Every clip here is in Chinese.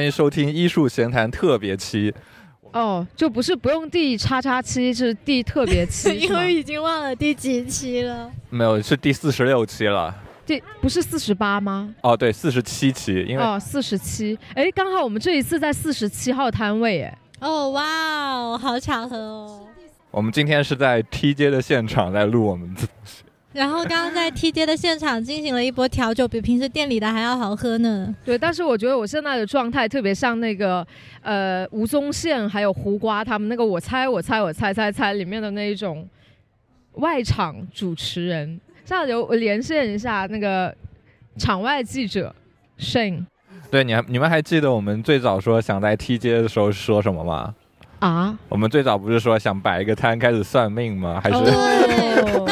欢迎收听医术闲谈特别期。哦，就不是不用第叉叉期，是第特别期，因为已经忘了第几期了。没有，是第四十六期了。第不是四十八吗？哦，对，四十七期，因为哦四十七，哎，刚好我们这一次在四十七号摊位，哎，哦哇哦，好巧合哦。我们今天是在 T 街的现场在录我们自己。然后刚刚在 T 街的现场进行了一波调酒，比平时店里的还要好喝呢。对，但是我觉得我现在的状态特别像那个呃吴宗宪还有胡瓜他们那个我猜我猜我猜猜猜里面的那一种外场主持人。这样就我连线一下那个场外记者 Shane。对，你还你们还记得我们最早说想在 T 街的时候说什么吗？啊？我们最早不是说想摆一个摊开始算命吗？还是？对，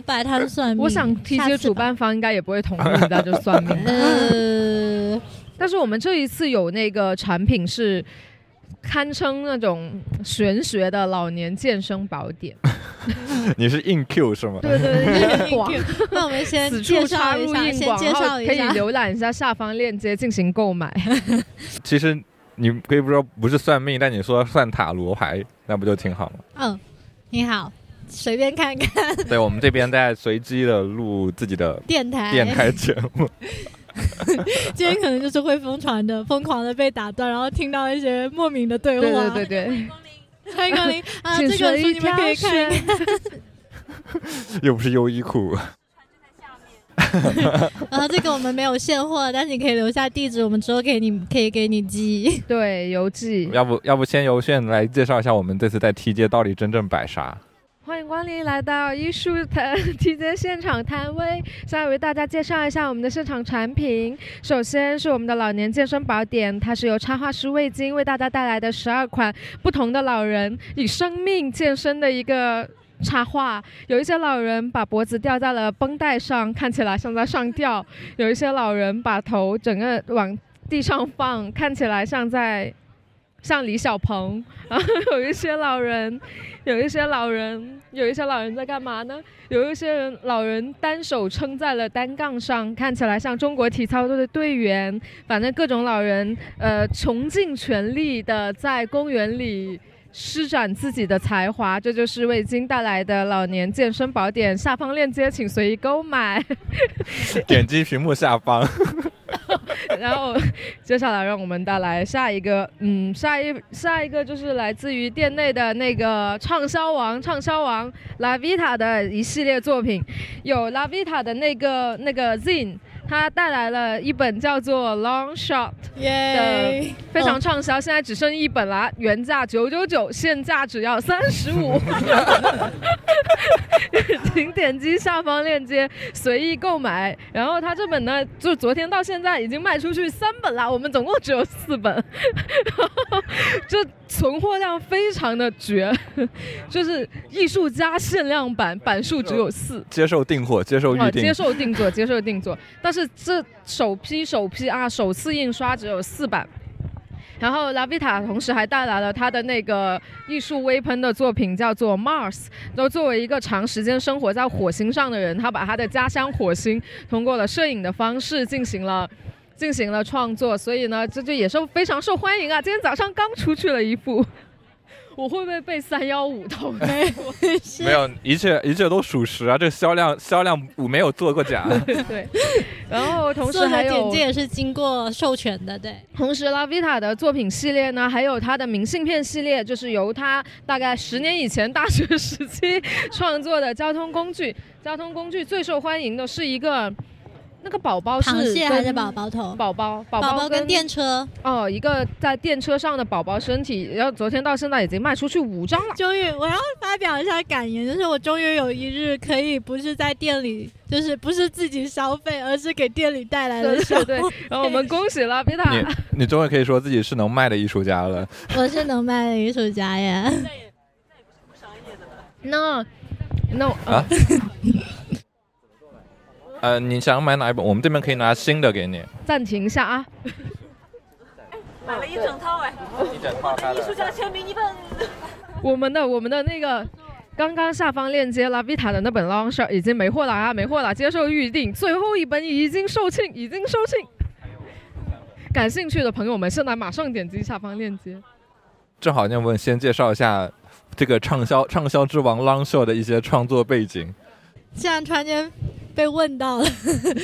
摆摊算命。我想 T 街主办方应该也不会同意的，就算命。呃，但是我们这一次有那个产品是堪称那种玄学的老年健身宝典。你是硬 Q 是吗？对对对，硬广。那我们先介绍一下，先介绍一下，可以浏览一下下方链接进行购买。其实。你可以不说不是算命，但你说算塔罗牌，那不就挺好吗？嗯，你好，随便看看。对，我们这边在随机的录自己的电台电台节目。今天可能就是会疯传的，疯狂的被打断，然后听到一些莫名的对话。对对对，欢迎光临啊！这个书你们可以看。又不是优衣库。然 后这个我们没有现货，但是你可以留下地址，我们之后给你可以给你寄。对，邮寄。要不要不先由炫来介绍一下我们这次在 T 街到底真正摆啥？欢迎光临来到艺术摊 T 街现场摊位，现在为大家介绍一下我们的现场产品。首先是我们的老年健身宝典，它是由插画师魏晶为大家带来的十二款不同的老人以生命健身的一个。插画，有一些老人把脖子吊在了绷带上，看起来像在上吊；有一些老人把头整个往地上放，看起来像在像李小鹏。然后有一些老人，有一些老人，有一些老人在干嘛呢？有一些人老人单手撑在了单杠上，看起来像中国体操队的队员。反正各种老人，呃，穷尽全力的在公园里。施展自己的才华，这就是味精带来的老年健身宝典。下方链接请随意购买。点击屏幕下方。然后接下来让我们带来下一个，嗯，下一下一个就是来自于店内的那个畅销王，畅销王 La Vita 的一系列作品，有 La Vita 的那个那个 Zin。他带来了一本叫做《Long Shot》的非常畅销，现在只剩一本啦，原价九九九，现价只要三十五。请点击下方链接随意购买。然后他这本呢，就昨天到现在已经卖出去三本了，我们总共只有四本，就存货量非常的绝，就是艺术家限量版，版数只有四。接受订货，接受预定，接受定做，接受定做，但是。这首批首批啊，首次印刷只有四版。然后拉维塔同时还带来了他的那个艺术微喷的作品，叫做 Mars。都作为一个长时间生活在火星上的人，他把他的家乡火星通过了摄影的方式进行了进行了创作，所以呢，这就也是非常受欢迎啊。今天早上刚出去了一部。我会不会被三幺五投？没有，没有，一切一切都属实啊！这个销量销量我没有做过假。对，然后同时还有简介也是经过授权的，对。同时拉维塔的作品系列呢，还有他的明信片系列，就是由他大概十年以前大学时期创作的交通工具。交通工具最受欢迎的是一个。那个宝宝是螃蟹还是宝宝头？宝宝，宝宝跟电车哦，一个在电车上的宝宝身体，然后昨天到现在已经卖出去五张了。终于，我要发表一下感言，就是我终于有一日可以不是在店里，就是不是自己消费，而是给店里带来了消费。然后我们恭喜了皮塔，你你终于可以说自己是能卖的艺术家了。我是能卖的艺术家呀。那也那也不是商业的了。No，No 啊。呃，你想买哪一本？我们这边可以拿新的给你。暂停一下啊！买了一整套哎，一整套艺术家签名一本。我们的我们的那个，刚刚下方链接拉维塔的那本 Long Shot 已经没货了啊，没货了，接受预定，最后一本已经售罄，已经售罄。感兴趣的朋友们，现在马上点击下方链接。正好，要不先介绍一下这个畅销畅销之王 Long Show 的一些创作背景。现在突然间被问到了，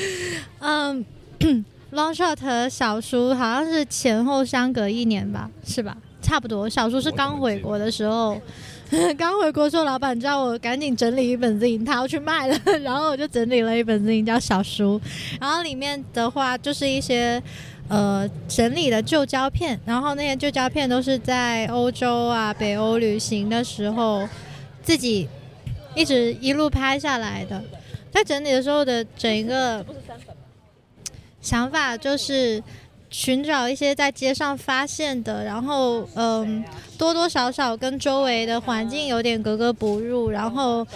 嗯，Long Shot 小叔好像是前后相隔一年吧，是吧？差不多。小叔是刚回国的时候，刚回国说老板叫我赶紧整理一本 Z，他要去卖了，然后我就整理了一本 Z 叫小叔，然后里面的话就是一些。呃，整理的旧胶片，然后那些旧胶片都是在欧洲啊、北欧旅行的时候自己一直一路拍下来的。在整理的时候的整一个想法就是寻找一些在街上发现的，然后嗯，多多少少跟周围的环境有点格格不入，然后。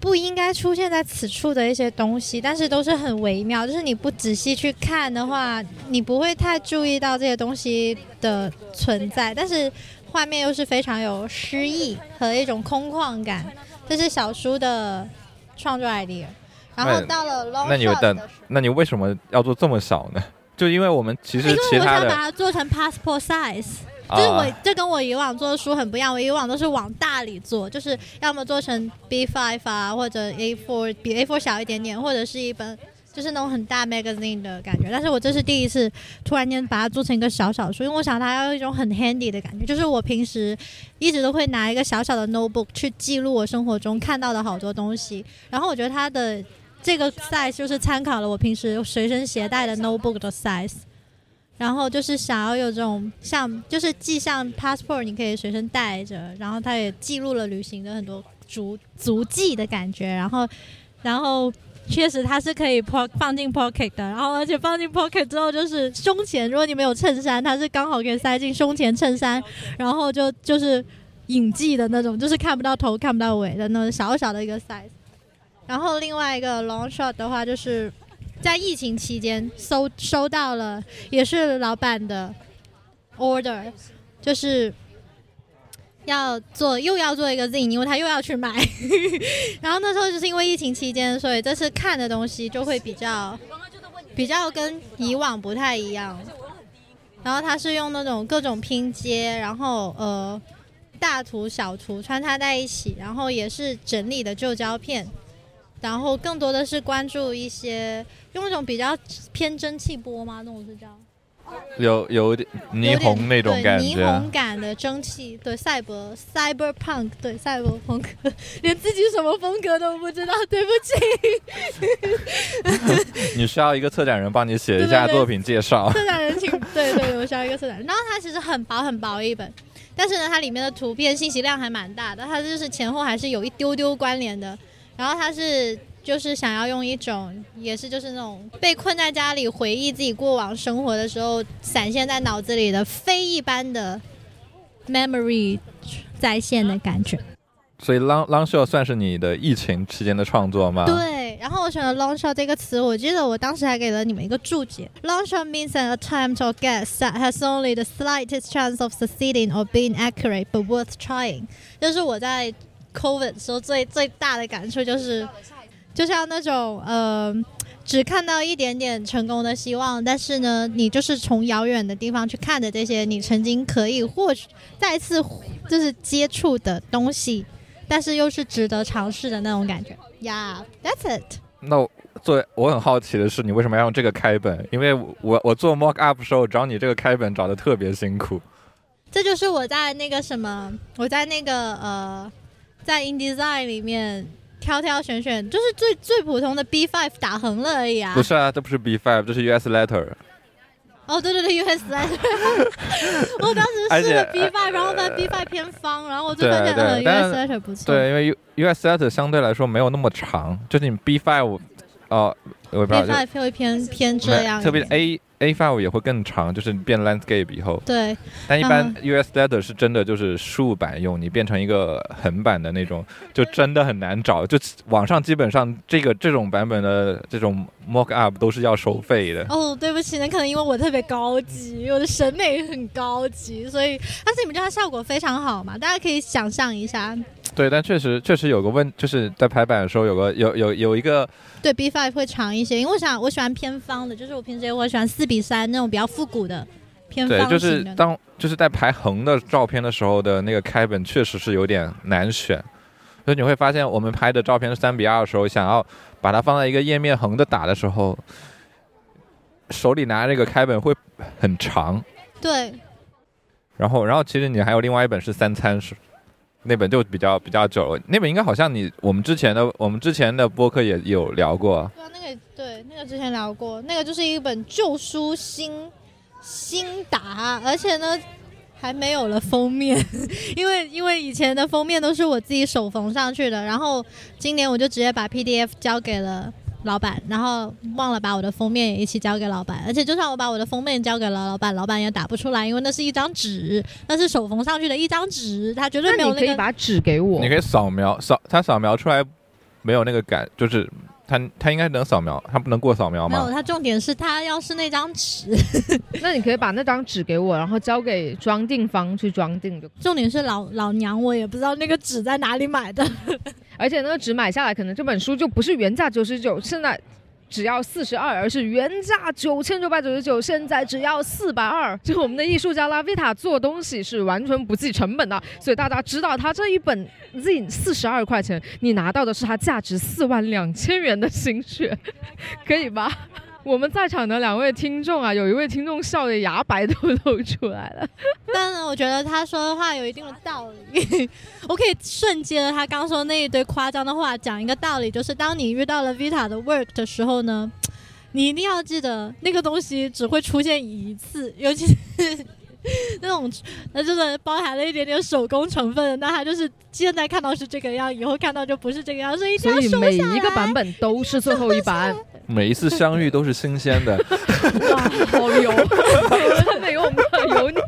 不应该出现在此处的一些东西，但是都是很微妙，就是你不仔细去看的话，你不会太注意到这些东西的存在。但是画面又是非常有诗意和一种空旷感，这是小叔的创作 idea。然后到了 long，那你的那你为什么要做这么小呢？就因为我们其实其他的，我想把它做成 passport size。就是我，这跟我以往做的书很不一样。我以往都是往大里做，就是要么做成 B5 啊，或者 A4，比 A4 小一点点，或者是一本就是那种很大 magazine 的感觉。但是我这是第一次突然间把它做成一个小小书，因为我想它要有一种很 handy 的感觉。就是我平时一直都会拿一个小小的 notebook 去记录我生活中看到的好多东西。然后我觉得它的这个 size 就是参考了我平时随身携带的 notebook 的 size。然后就是想要有这种像，就是既像 passport，你可以随身带着，然后它也记录了旅行的很多足足迹的感觉。然后，然后确实它是可以 po 放进 pocket 的。然后而且放进 pocket 之后，就是胸前，如果你没有衬衫，它是刚好可以塞进胸前衬衫，然后就就是隐迹的那种，就是看不到头看不到尾的那种小小的一个 size。然后另外一个 long shot 的话就是。在疫情期间收收到了，也是老板的 order，就是要做又要做一个 Z，因为他又要去买。然后那时候就是因为疫情期间，所以这次看的东西就会比较比较跟以往不太一样。然后他是用那种各种拼接，然后呃大图小图穿插在一起，然后也是整理的旧胶片。然后更多的是关注一些用那种比较偏蒸汽波吗？那种是叫有有点霓虹那种感觉，霓虹感的蒸汽，对赛博 cyberpunk，对赛博风格，连自己什么风格都不知道，对不起。你需要一个策展人帮你写一下作品介绍。策展人请，对对，我需要一个策展人。然后它其实很薄很薄一本，但是呢，它里面的图片信息量还蛮大的，它就是前后还是有一丢丢关联的。然后它是就是想要用一种，也是就是那种被困在家里回忆自己过往生活的时候，闪现在脑子里的非一般的 memory 在线的感觉。所以 long long show 算是你的疫情期间的创作吗？对。然后我选了 long show 这个词，我记得我当时还给了你们一个注解。Long show means an attempt or guess that has only the slightest chance of succeeding or being accurate, but worth trying。就是我在。Covid 时候最最大的感触就是，就像那种呃，只看到一点点成功的希望，但是呢，你就是从遥远的地方去看的这些你曾经可以获取、再次就是接触的东西，但是又是值得尝试的那种感觉。Yeah，that's it。那做我很好奇的是，你为什么要用这个开本？因为我我做 mock up 时候找你这个开本找的特别辛苦。这就是我在那个什么，我在那个呃。在 InDesign 里面挑挑选选，就是最最普通的 B five 打横了而已啊！不是啊，这不是 B five，这是 US Letter。哦，对对对，US Letter。我当时试了 B five，然后发现 B five 偏方，然后我就发现嗯 US Letter 不错。对，因为 US Letter 相对来说没有那么长，就是你 B5，哦，我不知道。B5 会偏偏这样。特别 A。A file 也会更长，就是变 landscape 以后。对。但一般 US Letter 是真的就是竖版用，你变成一个横版的那种，就真的很难找。就网上基本上这个这种版本的这种 mock up 都是要收费的。哦，对不起，那可能因为我特别高级，我的审美很高级，所以但是你们知道它效果非常好嘛？大家可以想象一下，对，但确实确实有个问，就是在排版的时候有个有有有一个对 B five 会长一些，因为我想我喜欢偏方的，就是我平时也会喜欢四比三那种比较复古的偏对，方就是。当就是在排横的照片的时候的那个开本确实是有点难选，所以你会发现我们拍的照片是三比二的时候，想要把它放在一个页面横的打的时候，手里拿这个开本会很长，对，然后然后其实你还有另外一本是三餐是。那本就比较比较久了，那本应该好像你我们之前的我们之前的播客也有聊过，对啊，那个对那个之前聊过，那个就是一本旧书新新打，而且呢还没有了封面，因为因为以前的封面都是我自己手缝上去的，然后今年我就直接把 PDF 交给了。老板，然后忘了把我的封面也一起交给老板，而且就算我把我的封面交给了老板，老板也打不出来，因为那是一张纸，那是手缝上去的一张纸，他绝对没有那个。那你可以把纸给我，你可以扫描扫，他扫描出来没有那个感，就是它它应该能扫描，他不能过扫描吗没有，他重点是他要是那张纸，那你可以把那张纸给我，然后交给装订方去装订就。重点是老老娘我也不知道那个纸在哪里买的。而且那个纸买下来，可能这本书就不是原价九十九，现在只要四十二，而是原价九千九百九十九，现在只要四百二。就我们的艺术家拉维塔做东西是完全不计成本的，所以大家知道他这一本 Z 四十二块钱，你拿到的是他价值四万两千元的心血，可以吧？我们在场的两位听众啊，有一位听众笑的牙白都露出来了。但是我觉得他说的话有一定的道理，我可以瞬间他刚说那一堆夸张的话讲一个道理，就是当你遇到了 Vita 的 work 的时候呢，你一定要记得那个东西只会出现一次，尤其是。那种，那就是包含了一点点手工成分，那它就是现在看到是这个样，以后看到就不是这个样，所以一定要所以收下每一个版本都是最后一版。每一次相遇都是新鲜的，哇，好油！下面由我们的油腻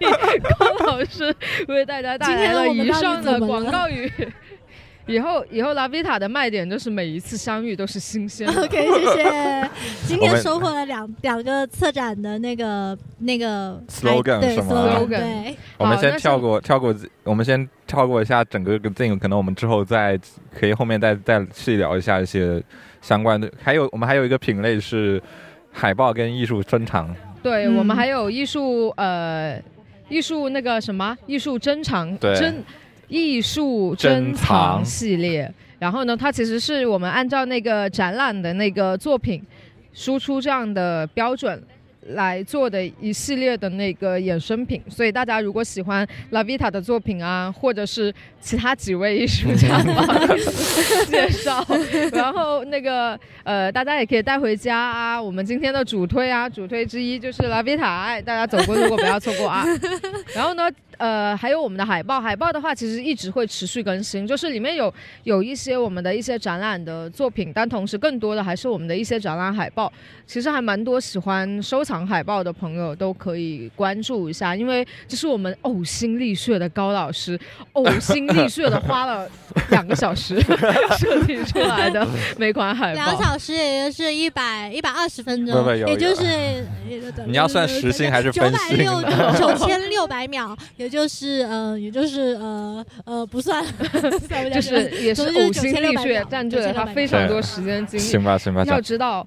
高老师为大家带来了以上的广告语。以后以后拉维塔的卖点就是每一次相遇都是新鲜的。OK，谢谢。今天收获了两两个策展的那个那个 Slogan 对是吗 slogan，Slogan 对，我们先跳过跳过，我们先跳过一下整个个 thing，可能我们之后再可以后面再再细聊一下一些相关的。还有我们还有一个品类是海报跟艺术珍藏，对、嗯我们还有艺术呃艺术那个什么艺术珍藏对珍艺术珍珍藏藏系列。然后呢，它其实是我们按照那个展览的那个作品输出这样的标准。来做的一系列的那个衍生品，所以大家如果喜欢 La Vita 的作品啊，或者是其他几位艺术家的介绍，然后那个呃，大家也可以带回家啊。我们今天的主推啊，主推之一就是 La Vita，哎，大家走过路过不要错过啊。然后呢，呃，还有我们的海报，海报的话其实一直会持续更新，就是里面有有一些我们的一些展览的作品，但同时更多的还是我们的一些展览海报。其实还蛮多喜欢收藏海报的朋友都可以关注一下，因为这是我们呕心沥血的高老师呕心沥血的花了两个小时设计出来的每款海报。两小时也就是一百一百二十分钟 也就是你要算时薪还是分薪九百六呢九千六百秒，也就是呃，也就是呃呃不算，就是也是呕心沥血，占据了他非常多时间精力。行吧行吧，要知道，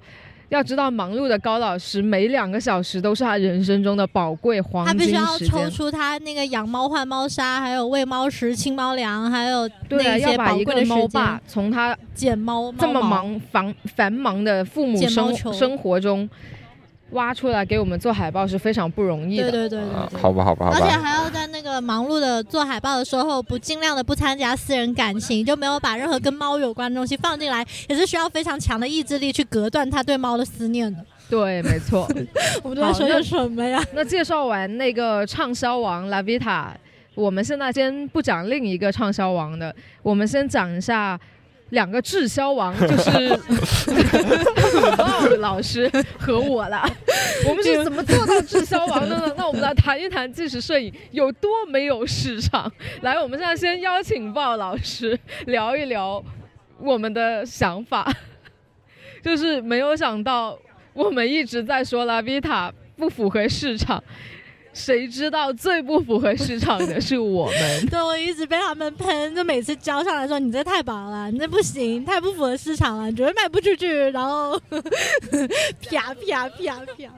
要知道，忙碌的高老师每两个小时都是他人生中的宝贵黄金时间他必须要抽。出他那个养猫换猫砂，还有喂猫食、清猫粮，还有对啊，那些要把一个宝贵的时猫爸间从他捡猫这么忙繁繁忙的父母生生活中挖出来给我们做海报是非常不容易的。对对对对啊对。好吧好吧好而且，还要在那个忙碌的做海报的时候，不尽量的不参加私人感情，就没有把任何跟猫有关的东西放进来，也是需要非常强的意志力去隔断他对猫的思念的。对，没错。我们都在说些什么呀？那介绍完那个畅销王 La Vita，我们现在先不讲另一个畅销王的，我们先讲一下两个滞销王，就是 土豆老师和我了。我们是怎么做到滞销王的呢？那我们来谈一谈纪实摄影有多没有市场。来，我们现在先邀请鲍老师聊一聊我们的想法，就是没有想到我们一直在说 La Vita 不符合市场。谁知道最不符合市场的是我们。对，我一直被他们喷，就每次交上来说你这太薄了，你这不行，太不符合市场了，绝对卖不出去。然后啪啪啪啪，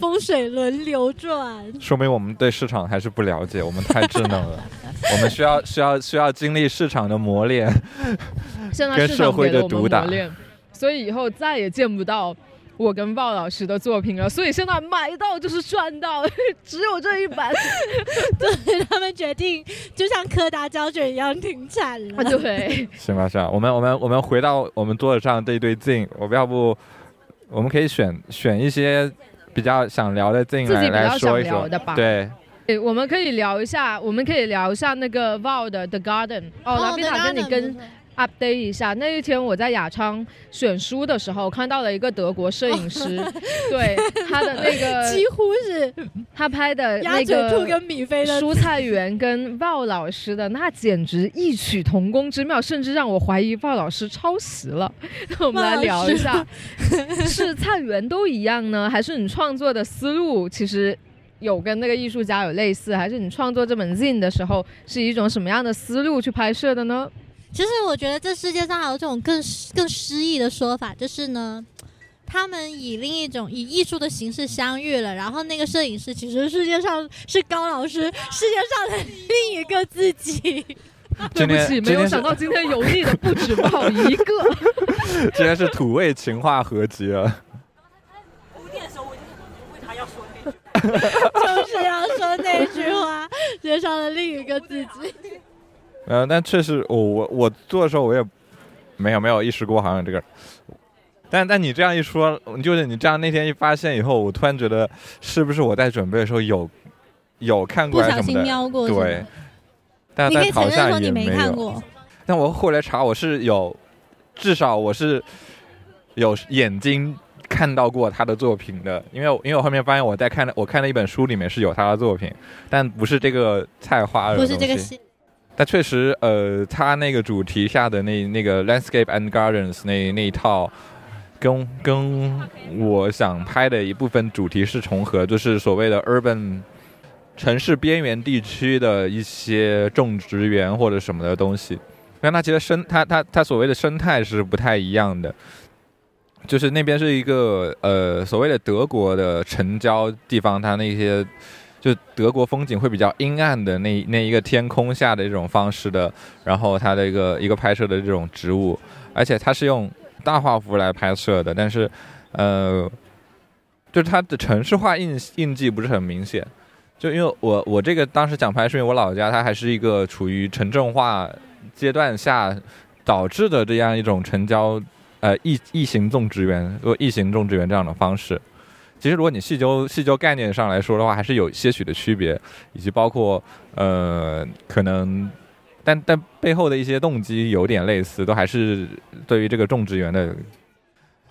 风水轮流转。说明我们对市场还是不了解，我们太稚嫩了，我们需要需要需要经历市场的磨练，现在跟社会的毒打，所以以后再也见不到。我跟鲍老师的作品了，所以现在买到就是赚到，只有这一版。对他们决定，就像柯达胶卷一样停产了。啊，对，行吧，行吧，我们我们我们回到我们桌子上这一堆镜，我们要不我们可以选选一些比较想聊的镜来自己比较来说一说想聊的吧，对，诶我们可以聊一下，我们可以聊一下那个 VOW 的 The Garden。哦，拉菲塔跟你跟 update 一下，那一天我在雅昌选书的时候，看到了一个德国摄影师，对 他的那个 几乎是他拍的鸭那个嘴兔跟米菲的蔬菜园跟鲍老师的，那简直异曲同工之妙，甚至让我怀疑鲍老师抄袭了。那我们来聊一下，是菜园都一样呢，还是你创作的思路其实有跟那个艺术家有类似，还是你创作这本 Zine 的时候是一种什么样的思路去拍摄的呢？其实我觉得这世界上还有这种更更诗意的说法，就是呢，他们以另一种以艺术的形式相遇了，然后那个摄影师其实世界上是高老师 世界上的另一个自己。对不起，没有想到今天油腻的不止我一个。今天是土味情话合集啊，铺垫的时候，我就为他要说那句。就是要说那句话，世界上的另一个自己。呃，但确实我我我做的时候我也没有没有意识过好像这个。但但你这样一说，就是你这样那天一发现以后，我突然觉得是不是我在准备的时候有有看过不小心还是什么的？瞄过对，但你可以承但好像也认说你没没有。看过，但我后来查，我是有，至少我是有眼睛看到过他的作品的，因为因为我后面发现我在看的我看的一本书里面是有他的作品，但不是这个菜花的不是这个东西戏。但确实，呃，他那个主题下的那那个 landscape and gardens 那那一套，跟跟我想拍的一部分主题是重合，就是所谓的 urban 城市边缘地区的一些种植园或者什么的东西。但它其实生，它它它所谓的生态是不太一样的，就是那边是一个呃所谓的德国的城郊地方，它那些就德国风景会比较阴暗的那那一个天空下的这种方式的，然后它的一个一个拍摄的这种植物，而且它是用大画幅来拍摄的，但是呃，就是它的城市化印印记不是很明显。就因为我我这个当时讲拍，是因为我老家它还是一个处于城镇化阶段下导致的这样一种城郊呃异异形种植园或异形种植园这样的方式。其实如果你细究细究概念上来说的话，还是有些许的区别，以及包括呃可能，但但背后的一些动机有点类似，都还是对于这个种植园的。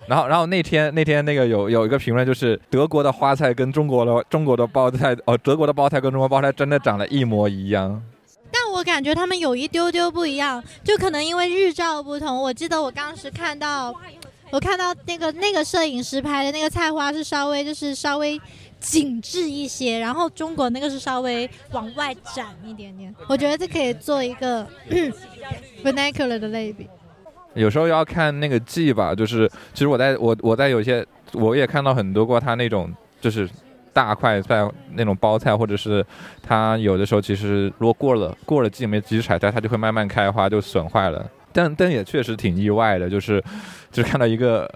然后，然后那天那天那个有有一个评论，就是德国的花菜跟中国的中国的包菜哦，德国的包菜跟中国包菜真的长得一模一样。但我感觉他们有一丢丢不一样，就可能因为日照不同。我记得我当时看到，我看到那个那个摄影师拍的那个菜花是稍微就是稍微紧致一些，然后中国那个是稍微往外展一点点。我觉得这可以做一个 vernacular 的类比。有时候要看那个季吧，就是其实我在我我在有些我也看到很多过他那种就是大块菜那种包菜，或者是它有的时候其实如果过了过了季没及时采摘，它就会慢慢开花就损坏了。但但也确实挺意外的，就是就是看到一个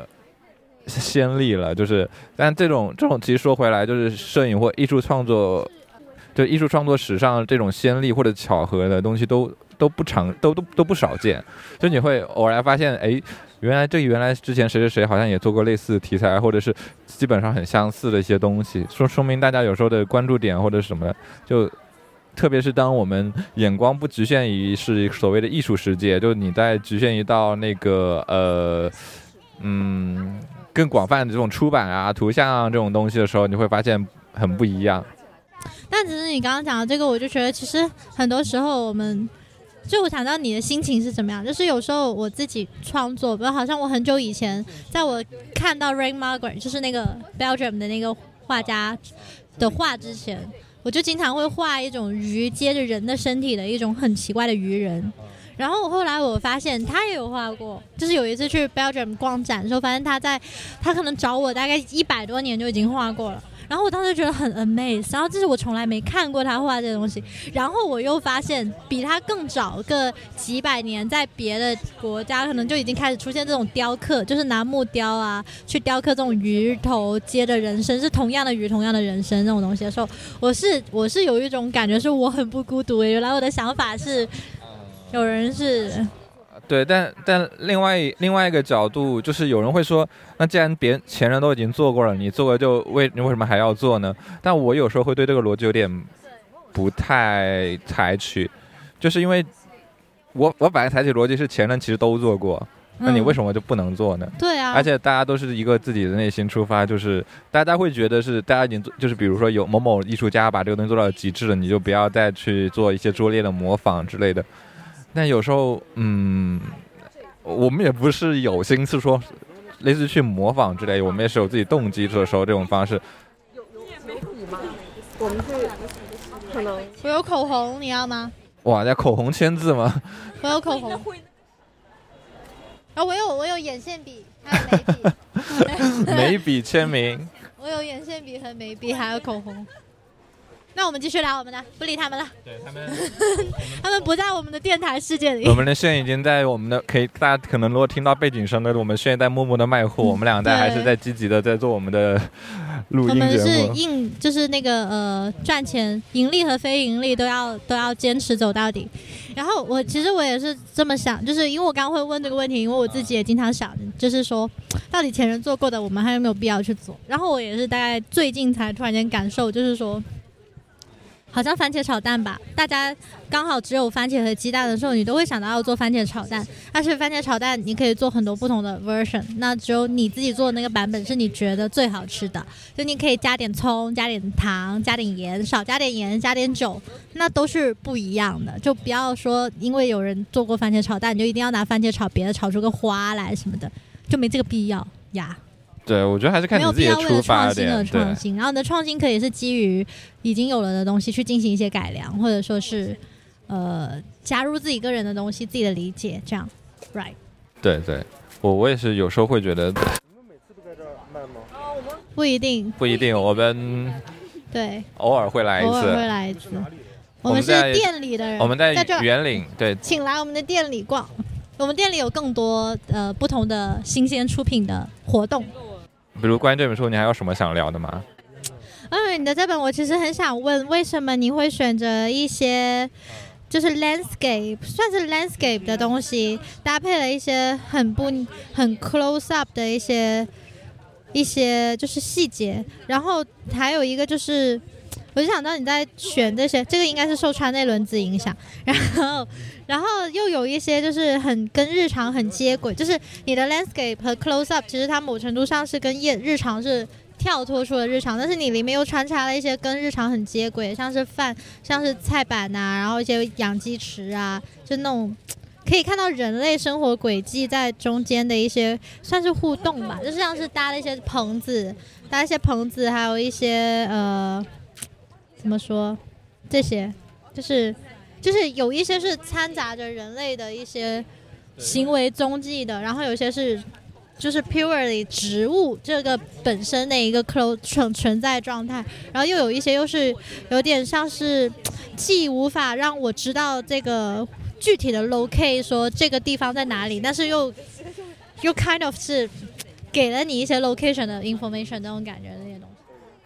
先例了，就是但这种这种其实说回来，就是摄影或艺术创作，就艺术创作史上这种先例或者巧合的东西都都不常都都都不少见。就你会偶然发现，哎，原来这原来之前谁谁谁好像也做过类似题材，或者是基本上很相似的一些东西，说说明大家有时候的关注点或者什么，就特别是当我们眼光不局限于是所谓的艺术世界，就你在局限于到那个呃嗯更广泛的这种出版啊、图像啊这种东西的时候，你会发现很不一样。但只是你刚刚讲的这个，我就觉得其实很多时候我们，就我想知道你的心情是怎么样。就是有时候我自己创作，比如好像我很久以前，在我看到 Rain Margaret，就是那个 Belgium 的那个画家的画之前，我就经常会画一种鱼接着人的身体的一种很奇怪的鱼人。然后我后来我发现他也有画过，就是有一次去 Belgium 逛展的时候，发现他在他可能找我大概一百多年就已经画过了。然后我当时觉得很 amazed，然后这是我从来没看过他画这些东西。然后我又发现比他更早个几百年，在别的国家可能就已经开始出现这种雕刻，就是拿木雕啊去雕刻这种鱼头接着人身，是同样的鱼同样的人身这种东西的时候，我是我是有一种感觉，是我很不孤独。原来我的想法是，有人是。对，但但另外另外一个角度就是有人会说，那既然别前人都已经做过了，你做过就为你为什么还要做呢？但我有时候会对这个逻辑有点不太采取，就是因为我我本来采取逻辑是前人其实都做过，那你为什么就不能做呢？对啊，而且大家都是一个自己的内心出发，就是大家会觉得是大家已经做，就是比如说有某某艺术家把这个东西做到极致了，你就不要再去做一些拙劣的模仿之类的。但有时候，嗯，我们也不是有心思说，类似去模仿之类，我们也是有自己动机的时候，这种方式。有有眉笔吗？我们是可能。我有口红，你要吗？哇，要口红签字吗？我有口红。啊，我有我有眼线笔，还有眉笔。眉笔签名。我有眼线笔和眉笔，还有口红。那我们继续聊我们的，不理他们了。对他们，他们不在我们的电台世界里。我们的线已经在我们的，可以大家可能如果听到背景声的，我们现在在默默的卖货。我们两个还是在积极的在做我们的录音我们是硬，就是那个呃，赚钱、盈利和非盈利都要都要坚持走到底。然后我其实我也是这么想，就是因为我刚刚会问这个问题，因为我自己也经常想，就是说到底前人做过的，我们还有没有必要去做？然后我也是大概最近才突然间感受，就是说。好像番茄炒蛋吧，大家刚好只有番茄和鸡蛋的时候，你都会想到要做番茄炒蛋。但是番茄炒蛋你可以做很多不同的 version，那只有你自己做的那个版本是你觉得最好吃的。就你可以加点葱，加点糖，加点盐，少加点盐，加点酒，那都是不一样的。就不要说因为有人做过番茄炒蛋，你就一定要拿番茄炒别的，炒出个花来什么的，就没这个必要呀。对，我觉得还是看你自己的出发点。创新，然后你的创新可以是基于已经有了的东西去进行一些改良，或者说是呃加入自己个人的东西、自己的理解，这样，right？对对，我我也是有时候会觉得。你们每次都在这儿卖吗？不一定，不一定，我们对偶尔会来一次，偶尔会来一次。我们是店里的人，我们在这圆岭，对，请来我们的店里逛。我们店里有更多呃不同的新鲜出品的活动。比如关于这本书，你还有什么想聊的吗？嗯，你的这本我其实很想问，为什么你会选择一些就是 landscape，算是 landscape 的东西，搭配了一些很不很 close up 的一些一些就是细节，然后还有一个就是。我就想到你在选这些，这个应该是受川内轮子影响，然后，然后又有一些就是很跟日常很接轨，就是你的 landscape 和 close up，其实它某程度上是跟夜日常是跳脱出了日常，但是你里面又穿插了一些跟日常很接轨，像是饭，像是菜板呐，然后一些养鸡池啊，就那种可以看到人类生活轨迹在中间的一些算是互动吧，就是像是搭了一些棚子，搭一些棚子，还有一些呃。怎么说？这些就是就是有一些是掺杂着人类的一些行为踪迹的，然后有些是就是 purely 植物这个本身的一个 close 存存在状态，然后又有一些又是有点像是既无法让我知道这个具体的 locate 说这个地方在哪里，但是又又 kind of 是给了你一些 location 的 information 那种感觉的那些东西。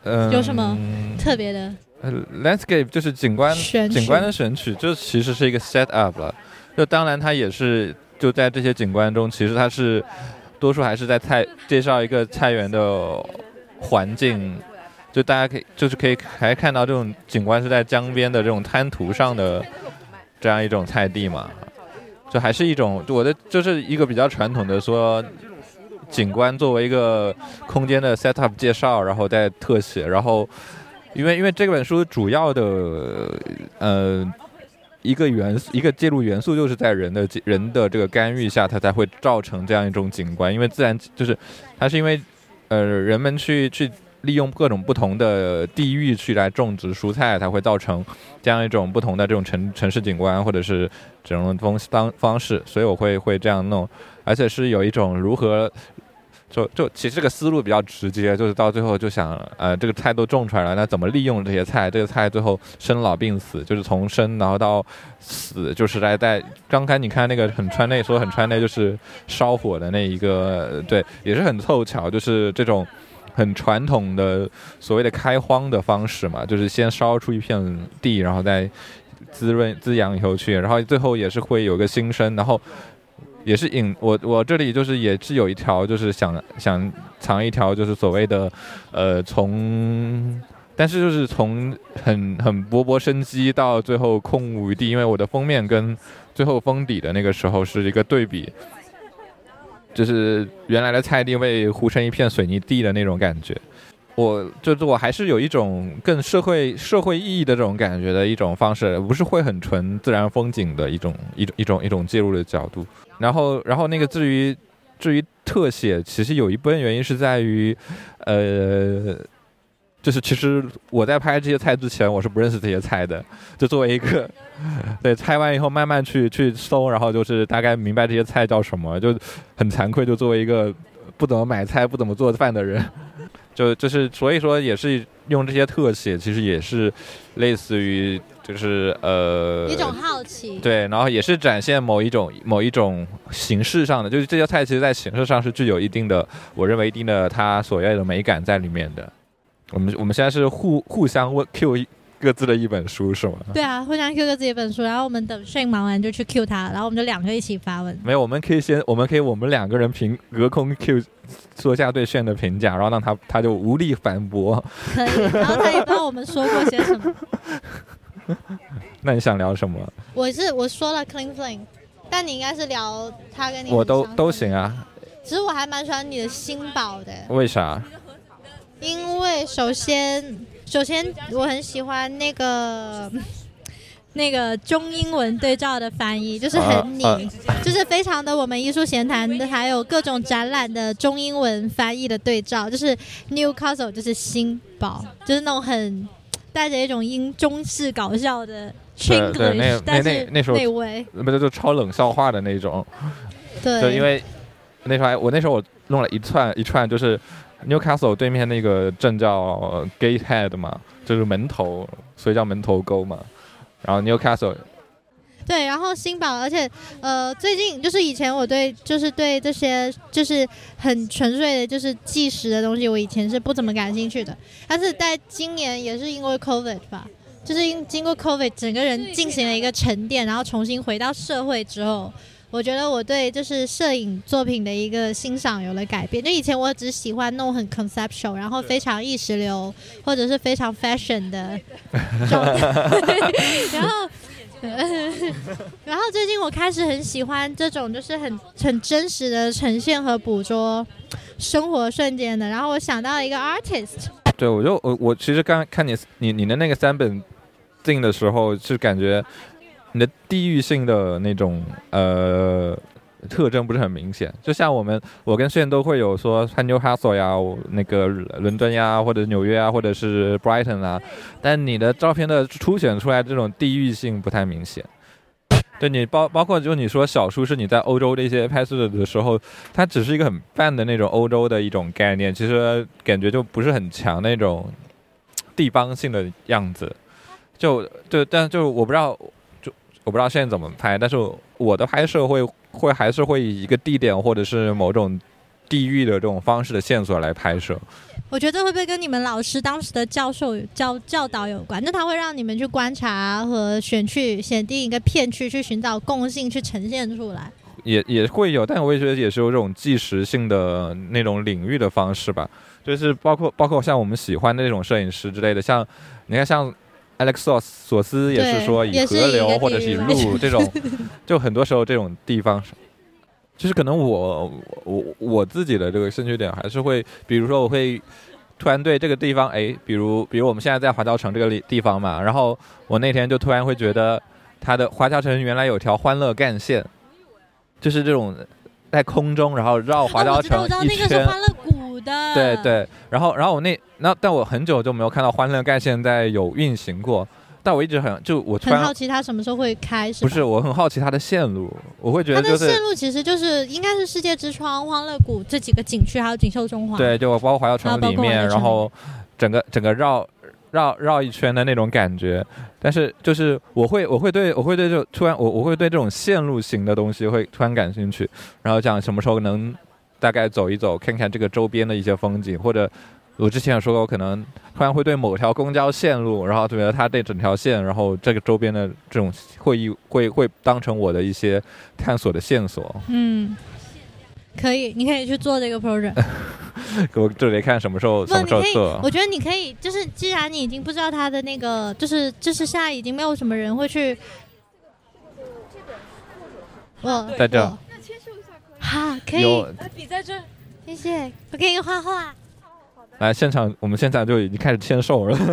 嗯，有什么特别的？呃，landscape 就是景观，景观的选取，就其实是一个 set up 了。就当然它也是就在这些景观中，其实它是多数还是在菜介绍一个菜园的环境。就大家可以就是可以还看到这种景观是在江边的这种滩涂上的这样一种菜地嘛。就还是一种我的就是一个比较传统的说景观作为一个空间的 set up 介绍，然后再特写，然后。因为因为这本书主要的呃一个元素一个介入元素就是在人的人的这个干预下，它才会造成这样一种景观。因为自然就是它是因为呃人们去去利用各种不同的地域去来种植蔬菜，才会造成这样一种不同的这种城城市景观或者是这种方方方式，所以我会会这样弄，而且是有一种如何。就就其实这个思路比较直接，就是到最后就想，呃，这个菜都种出来了，那怎么利用这些菜？这个菜最后生老病死，就是从生然后到死，就是来在刚才你看那个很川内说很川内就是烧火的那一个，对，也是很凑巧，就是这种很传统的所谓的开荒的方式嘛，就是先烧出一片地，然后再滋润滋养以后去，然后最后也是会有个新生，然后。也是隐我，我这里就是也是有一条，就是想想藏一条，就是所谓的，呃，从，但是就是从很很勃勃生机到最后空无一地，因为我的封面跟最后封底的那个时候是一个对比，就是原来的菜地被糊成一片水泥地的那种感觉。我就是我还是有一种更社会社会意义的这种感觉的一种方式，不是会很纯自然风景的一种一种一种一种介入的角度。然后然后那个至于至于特写，其实有一部分原因是在于，呃，就是其实我在拍这些菜之前，我是不认识这些菜的。就作为一个 对拍完以后慢慢去去搜，然后就是大概明白这些菜叫什么，就很惭愧，就作为一个不怎么买菜、不怎么做饭的人。就就是所以说也是用这些特写，其实也是类似于就是呃一种好奇，对，然后也是展现某一种某一种形式上的，就是这些菜其实在形式上是具有一定的，我认为一定的它所要的美感在里面的。我们我们现在是互互相问 Q。各自的一本书是吗？对啊，互相 Q 各自一本书，然后我们等炫忙完就去 Q 他，然后我们就两个一起发问。没有，我们可以先，我们可以我们两个人凭隔空 Q 说下对炫的评价，然后让他他就无力反驳。可以，然后他也不知道我们说过些什么。那你想聊什么？我是我说了 Clean Flame，但你应该是聊他跟你。我都都行啊。其实我还蛮喜欢你的新宝的。为啥？因为首先。首先，我很喜欢那个 那个中英文对照的翻译，就是很你，就是非常的我们艺术闲谈的，还有各种展览的中英文翻译的对照，就是 Newcastle 就是新堡，就是那种很带着一种英中式搞笑的 Chinglish，但是那时候那位。不是就超冷笑话的那种，对，就因为那时候我那时候我弄了一串一串就是。Newcastle 对面那个镇叫 Gatehead 嘛，就是门头，所以叫门头沟嘛。然后 Newcastle，对，然后新堡，而且呃，最近就是以前我对就是对这些就是很纯粹的，就是计时的东西，我以前是不怎么感兴趣的。但是在今年也是因为 COVID 吧，就是因经过 COVID，整个人进行了一个沉淀，然后重新回到社会之后。我觉得我对就是摄影作品的一个欣赏有了改变。就以前我只喜欢弄很 conceptual，然后非常意识流或者是非常 fashion 的 状态。然后，然后最近我开始很喜欢这种就是很很真实的呈现和捕捉生活瞬间的。然后我想到一个 artist。对，我就我我其实刚看你你你的那个三本定的时候，是感觉。你的地域性的那种呃特征不是很明显，就像我们我跟炫都会有说 Newcastle 呀，那个伦敦呀，或者纽约啊，或者是 Brighton 啊，但你的照片的凸显出来这种地域性不太明显。对你包包括就你说小叔是你在欧洲的一些拍摄的时候，它只是一个很泛的那种欧洲的一种概念，其实感觉就不是很强那种地方性的样子。就就但就我不知道。我不知道现在怎么拍，但是我的拍摄会会还是会以一个地点或者是某种地域的这种方式的线索来拍摄。我觉得会不会跟你们老师当时的教授教教导有关？那他会让你们去观察和选去选定一个片区去寻找共性去呈现出来。也也会有，但我也觉得也是有这种即时性的那种领域的方式吧。就是包括包括像我们喜欢的那种摄影师之类的，像你看像。Alex 索斯也是说以河流或者是以路这种，就很多时候这种地方，其实可能我我我自己的这个兴趣点还是会，比如说我会突然对这个地方，哎，比如比如我们现在在华侨城这个地方嘛，然后我那天就突然会觉得，它的华侨城原来有条欢乐干线，就是这种在空中然后绕华侨城一圈。鼓的。对对，然后然后我那那但我很久就没有看到欢乐盖现在有运行过，但我一直很就我突然很好奇它什么时候会开，是不是我很好奇它的线路，我会觉它的得就是线路其实就是应该是世界之窗、欢乐谷这几个景区，还有锦绣中华。对，就包括华侨城里面，然后整个整个绕绕绕一圈的那种感觉。但是就是我会我会对我会对这突然我我会对这种线路型的东西会突然感兴趣，然后讲什么时候能大概走一走，看看这个周边的一些风景，或者我之前也说过，我可能突然会对某条公交线路，然后觉得它这整条线，然后这个周边的这种会议会会当成我的一些探索的线索。嗯，可以，你可以去做这个 project。我这得看什么时候不，什么时候做，。我觉得你可以，就是既然你已经不知道它的那个，就是就是现在已经没有什么人会去。我在这我哈，可以，有笔在这。谢谢，我给你画画。来现场，我们现在就已经开始签售了。这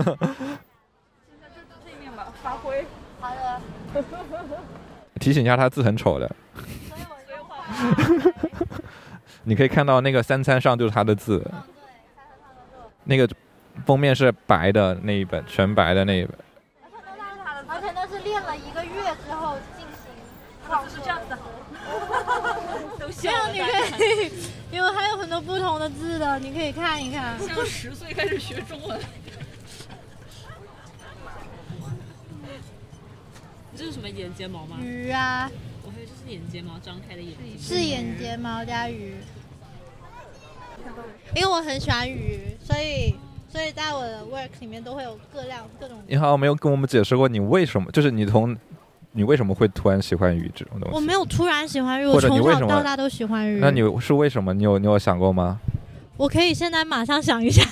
面吧，发挥。好的，提醒一下，他字很丑的。你可以看到那个三餐上就是他的字，那个封面是白的那一本，全白的那一本。而且那是练了一个月之后老师这样子的，都这笑了。样你可以，因为还有很多不同的字的，你可以看一看。像十岁开始学中文。这是什么眼睫毛吗？鱼啊，我还以为这是眼睫毛张开的眼睛。是眼睫毛加鱼。因为我很喜欢鱼，所以所以在我的 work 里面都会有各量各种。你好像没有跟我们解释过你为什么，就是你从你为什么会突然喜欢鱼这种东西？我没有突然喜欢鱼，我从小到大都喜欢鱼。那你是为什么？你有你有想过吗？我可以现在马上想一下。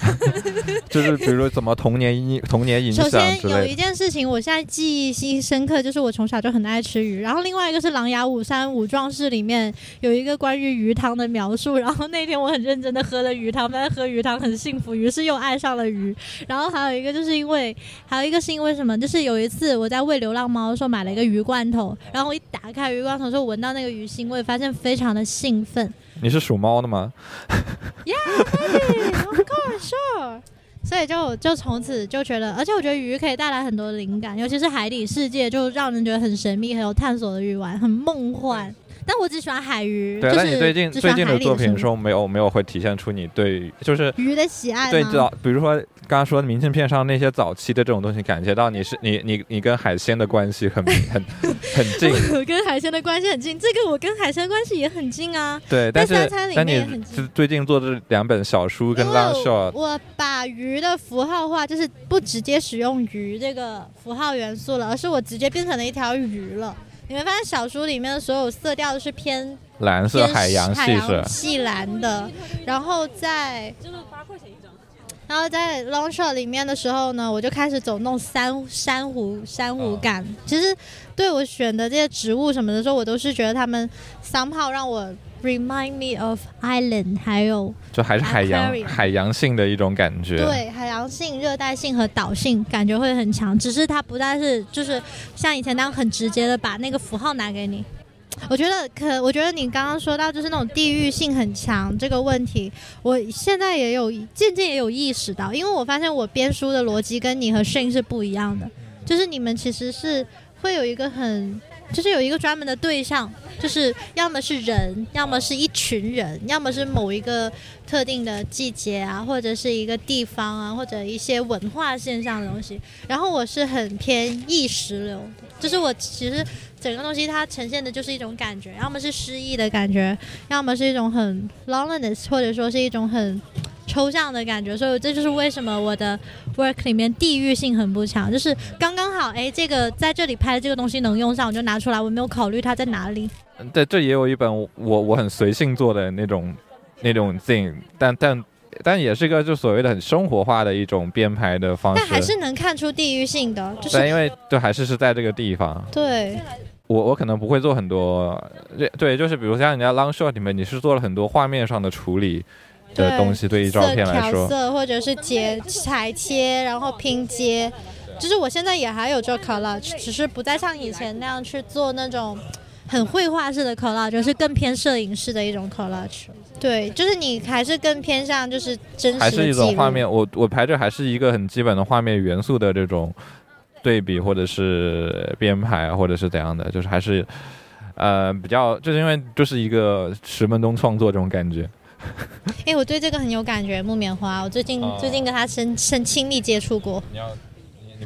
就是比如怎么童年影 童年影首先有一。件事情，我现在记忆新深刻，就是我从小就很爱吃鱼。然后另外一个是《琅琊五山五壮士》里面有一个关于鱼汤的描述。然后那天我很认真的喝了鱼汤，发现喝鱼汤很幸福，于是又爱上了鱼。然后还有一个就是因为，还有一个是因为什么？就是有一次我在喂流浪猫的时候买了一个鱼罐头，然后我一打开鱼罐头的时候，闻到那个鱼腥味，发现非常的兴奋。你是属猫的吗？Yeah, of course, sure. 所以就就从此就觉得，而且我觉得鱼可以带来很多灵感，尤其是海底世界，就让人觉得很神秘、很有探索的欲望，很梦幻。但我只喜欢海鱼，对，就是那你最近最近的作品中没有没有会体现出你对就是鱼的喜爱吗？对早，比如说刚刚说明信片上那些早期的这种东西，感觉到你是你你你跟海鲜的关系很很 很近，我跟海鲜的关系很近，这个我跟海鲜关系也很近啊。对，但是但你最近做这两本小书跟因 long shot，我把鱼的符号化，就是不直接使用鱼这个符号元素了，而是我直接变成了一条鱼了。你会发现小说里面的所有色调都是偏蓝色偏海洋海系是洋细蓝的，然后在。然后在 long shot 里面的时候呢，我就开始走那种珊珊瑚珊瑚感。其实对我选的这些植物什么的时候，我都是觉得它们 somehow 让我 remind me of island，还有就还是海洋海洋性的一种感觉。对海洋性、热带性和岛性感觉会很强。只是它不再是就是像以前那样很直接的把那个符号拿给你。我觉得可，我觉得你刚刚说到就是那种地域性很强这个问题，我现在也有渐渐也有意识到，因为我发现我编书的逻辑跟你和 Shane 是不一样的，就是你们其实是会有一个很，就是有一个专门的对象，就是要么是人，要么是一群人，要么是某一个特定的季节啊，或者是一个地方啊，或者一些文化现象的东西。然后我是很偏意识流，就是我其实整个东西它呈现的就是一种感觉，要么是诗意的感觉，要么是一种很 loneliness，或者说是一种很抽象的感觉。所以这就是为什么我的 work 里面地域性很不强，就是刚刚好，哎，这个在这里拍的这个东西能用上，我就拿出来，我没有考虑它在哪里。对，这也有一本我我很随性做的那种那种 thing，但但但也是一个就所谓的很生活化的一种编排的方式。但还是能看出地域性的，就，是因为就还是是在这个地方。对我我可能不会做很多，对对，就是比如像人家 long shot 里面，你是做了很多画面上的处理的对东西，对于照色片来说，调色或者是截裁切，然后拼接，就是我现在也还有做 collage，只是不再像以前那样去做那种很绘画式的 collage，就是更偏摄影式的一种 collage。对，就是你还是更偏向就是真实的还是一种画面，我我排这还是一个很基本的画面元素的这种对比，或者是编排，或者是怎样的，就是还是呃比较，就是因为就是一个十分钟创作这种感觉。哎、我对这个很有感觉，木棉花，我最近、哦最近跟他深深亲密接触过。你要，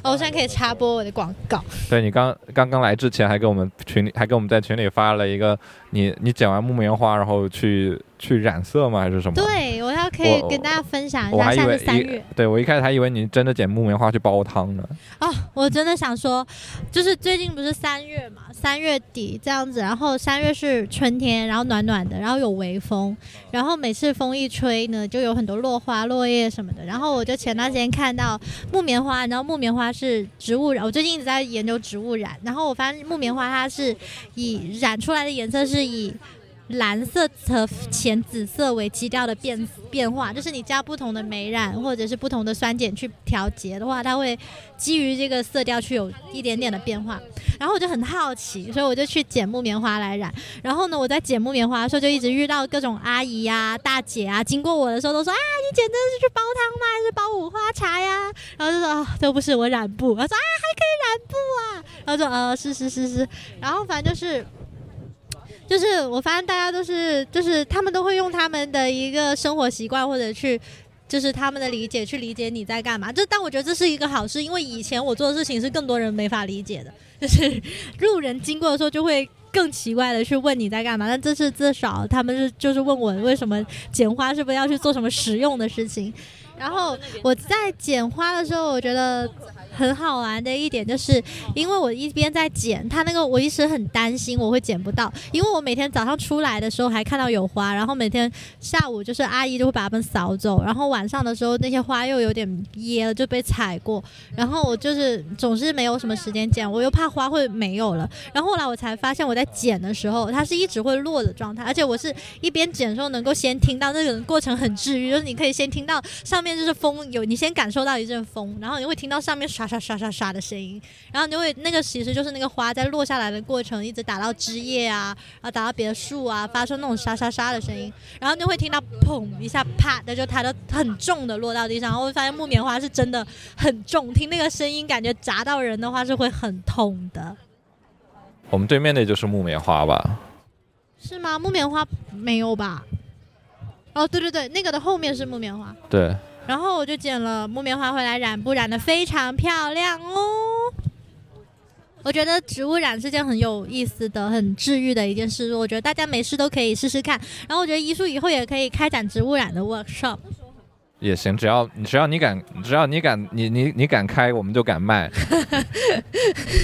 哦，我现在可以插播我的广告。对你刚刚刚来之前还给我们群里还给我们在群里发了一个你你剪完木棉花然后去去染色吗还是什么？，对，我要可以跟大家分享一下，现在是三月对我一开始还以为你真的剪木棉花去煲汤呢。哦，我真的想说，就是最近不是三月嘛，三月底这样子，然后三月是春天，然后暖暖的，然后有微风，然后每次风一吹呢，就有很多落花、落叶什么的。然后我就前段时间看到木棉花，然后木棉花是植物染，我最近一直在研究植物染，然后我发现木棉花它是以染出来的颜色是是以。蓝色和浅紫色为基调的变变化，就是你加不同的美染或者是不同的酸碱去调节的话，它会基于这个色调去有一点点的变化。然后我就很好奇，所以我就去剪木棉花来染。然后呢，我在剪木棉花的时候，就一直遇到各种阿姨呀、大姐啊，经过我的时候都说啊，你剪的是去煲汤吗？还是煲五花茶呀？然后就说啊，都不是我染布。他说啊，还可以染布啊。然后说呃，是是是是。然后反正就是。就是我发现大家都是，就是他们都会用他们的一个生活习惯或者去，就是他们的理解去理解你在干嘛。就但我觉得这是一个好事，因为以前我做的事情是更多人没法理解的，就是路人经过的时候就会。更奇怪的去问你在干嘛，但这是至少他们是就是问我为什么剪花是不是要去做什么实用的事情。然后我在剪花的时候，我觉得很好玩的一点就是，因为我一边在剪，它那个我一直很担心我会剪不到，因为我每天早上出来的时候还看到有花，然后每天下午就是阿姨就会把它们扫走，然后晚上的时候那些花又有点噎了，就被踩过，然后我就是总是没有什么时间剪，我又怕花会没有了，然后后来我才发现我在剪的时候，它是一直会落的状态，而且我是一边剪的时候能够先听到那个过程很治愈，就是你可以先听到上面就是风有，你先感受到一阵风，然后你会听到上面刷刷刷刷刷的声音，然后你会那个其实就是那个花在落下来的过程，一直打到枝叶啊，然后打到别的树啊，发出那种沙沙沙的声音，然后你会听到砰一下啪的就它都很重的落到地上，然后会发现木棉花是真的很重，听那个声音感觉砸到人的话是会很痛的，我们对面那就是木棉花吧？是吗？木棉花没有吧？哦，对对对，那个的后面是木棉花。对，然后我就剪了木棉花回来染布，染的非常漂亮哦。我觉得植物染是件很有意思的、很治愈的一件事，我觉得大家没事都可以试试看。然后我觉得艺术以后也可以开展植物染的 workshop。也行，只要只要你敢，只要你敢，你你你敢开，我们就敢卖。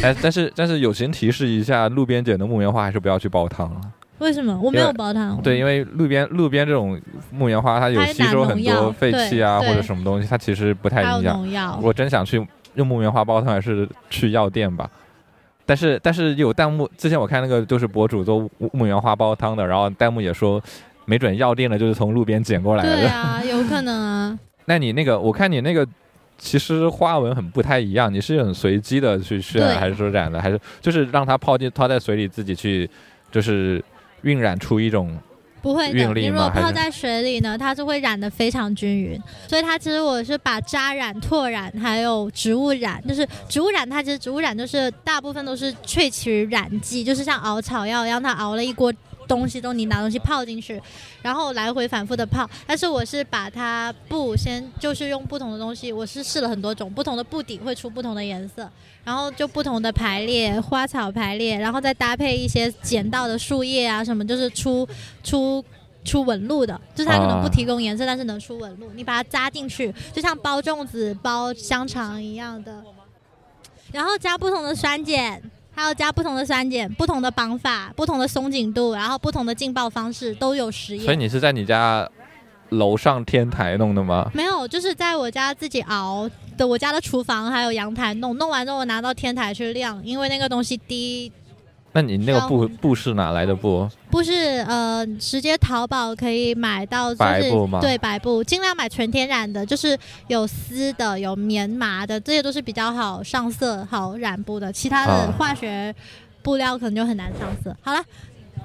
但 但是但是友情提示一下，路边捡的木棉花还是不要去煲汤了。为什么我没有煲汤？对，因为路边路边这种木棉花，它有吸收很多废气啊或者什么东西，它其实不太还有。农药。我真想去用木棉花煲汤，还是去药店吧。但是但是有弹幕，之前我看那个就是博主做木木棉花煲汤的，然后弹幕也说，没准药店的就是从路边捡过来的。对啊，有可能啊。那你那个，我看你那个。其实花纹很不太一样，你是很随机的去渲染，还是说染的，还是就是让它泡进泡在水里自己去，就是晕染出一种不会的，你如果泡在水里呢，它是会染得非常均匀。所以它其实我是把渣染、拓染还有植物染，就是植物染，它其实植物染就是大部分都是萃取染剂，就是像熬草药一样，它熬了一锅。东西都你拿东西泡进去，然后来回反复的泡。但是我是把它布先就是用不同的东西，我是试了很多种不同的布底会出不同的颜色，然后就不同的排列花草排列，然后再搭配一些捡到的树叶啊什么，就是出出。出纹路的，就是它可能不提供颜色，但是能出纹路。你把它扎进去，就像包粽子、包香肠一样的，然后加不同的酸碱，还有加不同的酸碱、不同的绑法、不同的松紧度，然后不同的浸泡方式都有实验。所以你是在你家楼上天台弄的吗？没有，就是在我家自己熬的，我家的厨房还有阳台弄，弄完之后我拿到天台去晾，因为那个东西滴那你那个布布是哪来的布？不是呃，直接淘宝可以买到，就是白布吗对，白布，尽量买纯天然的，就是有丝的、有棉麻的，这些都是比较好上色、好染布的。其他的啊化学布料可能就很难上色。好了，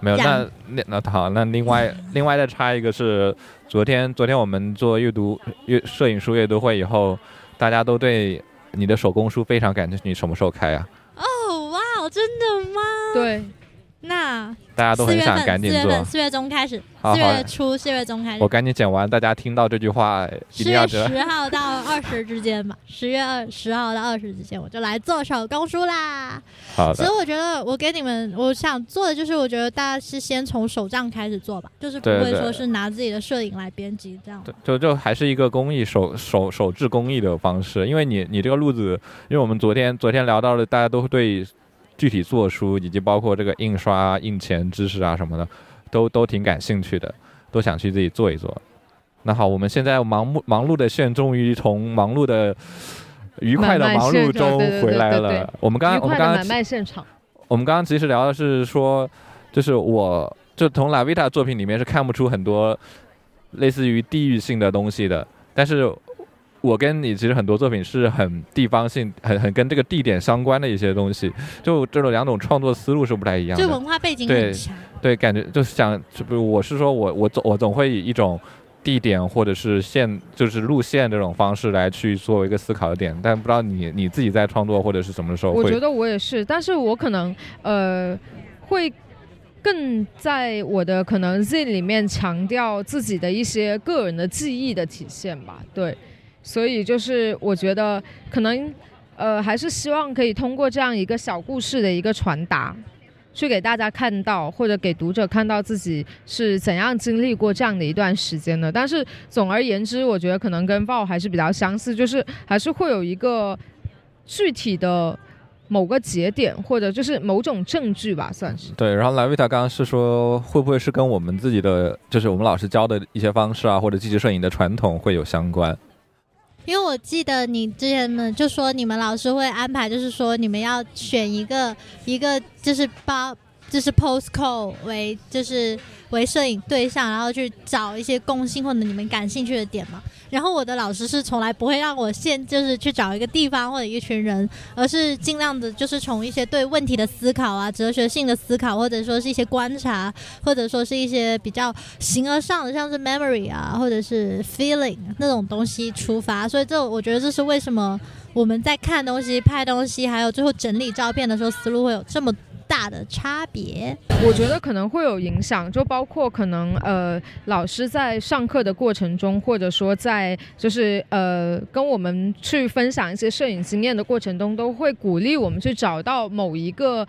没有，那那那好，那另外 另外再插一个是，昨天昨天我们做阅读阅摄影书阅读会以后，大家都对你的手工书非常感兴趣，你什么时候开啊？哦，哇，真的吗？对，那大家都很想赶紧做四月中开始，四月初，四月中开始我。赶紧剪完，大家听到这句话一定要十号到二十之间吧，十月二十号到二十之间，我就来做手工书啦。好的。所以我觉得，我给你们，我想做的就是，我觉得大家是先从手账开始做吧，就是不会说是拿自己的摄影来编辑这样。对就就还是一个工艺手手手制工艺的方式，因为你你这个路子，因为我们昨天昨天聊到了，大家都对具体做书以及包括这个印刷、印钱知识啊什么的，都都挺感兴趣的，都想去自己做一做。那好，我们现在忙碌忙碌的线终于从忙碌的愉快的忙碌中回来了。我们刚刚我们刚刚。我们刚刚其实聊的是说，就是我就从拉维塔作品里面是看不出很多类似于地域性的东西的，但是我跟你其实很多作品是很地方性、很很跟这个地点相关的一些东西，就这种两种创作思路是不太一样就的。文化背景对很强，对，感觉就是想，就比如我是说我我总我总会以一种地点或者是线，就是路线这种方式来去作为一个思考的点，但不知道你你自己在创作或者是什么时候会我觉得我也是，但是我可能呃会更在我的可能 Z 里面强调自己的一些个人的记忆的体现吧。对，所以就是我觉得可能呃还是希望可以通过这样一个小故事的一个传达。去给大家看到，或者给读者看到自己是怎样经历过这样的一段时间的。但是总而言之，我觉得可能跟 VO 还是比较相似，就是还是会有一个具体的某个节点，或者就是某种证据吧，算是。对，然后莱维塔刚刚是说，会不会是跟我们自己的，就是我们老师教的一些方式啊，或者纪实摄影的传统会有相关？因为我记得你之前呢就说你们老师会安排，就是说你们要选一个一个就是包就是 postcode 为就是为摄影对象，然后去找一些共性或者你们感兴趣的点嘛。然后我的老师是从来不会让我现就是去找一个地方或者一群人，而是尽量的就是从一些对问题的思考啊、哲学性的思考，或者说是一些观察，或者说是一些比较形而上的，像是 memory 啊，或者是 feeling 那种东西出发。所以这我觉得这是为什么我们在看东西、拍东西，还有最后整理照片的时候，思路会有这么大的差别。我觉得可能会有影响，就包括可能呃，老师在上课的过程中，或者说在就是呃跟我们去分享一些摄影经验的过程中，都会鼓励我们去找到某一个。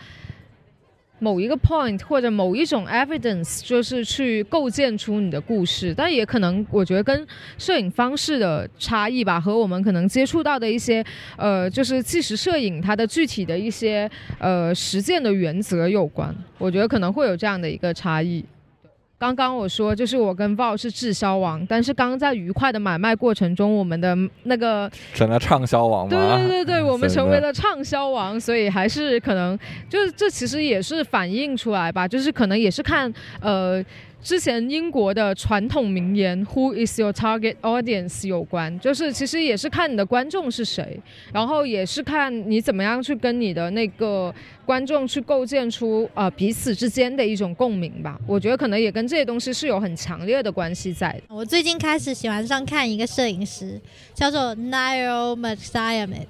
某一个 point 或者某一种 evidence，就是去构建出你的故事，但也可能我觉得跟摄影方式的差异吧，和我们可能接触到的一些呃，就是纪实摄影它的具体的一些呃实践的原则有关。我觉得可能会有这样的一个差异。刚刚我说就是我跟 VO 是滞销王，但是刚刚在愉快的买卖过程中，我们的那个成了畅销王对吗？对对对，我们成为了畅销王，所以还是可能就是这其实也是反映出来吧，就是可能也是看呃。之前英国的传统名言 “Who is your target audience” 有关，就是其实也是看你的观众是谁，然后也是看你怎么样去跟你的那个观众去构建出呃彼此之间的一种共鸣吧。我觉得可能也跟这些东西是有很强烈的关系在的。我最近开始喜欢上看一个摄影师，叫做 Nairo Maxiamet。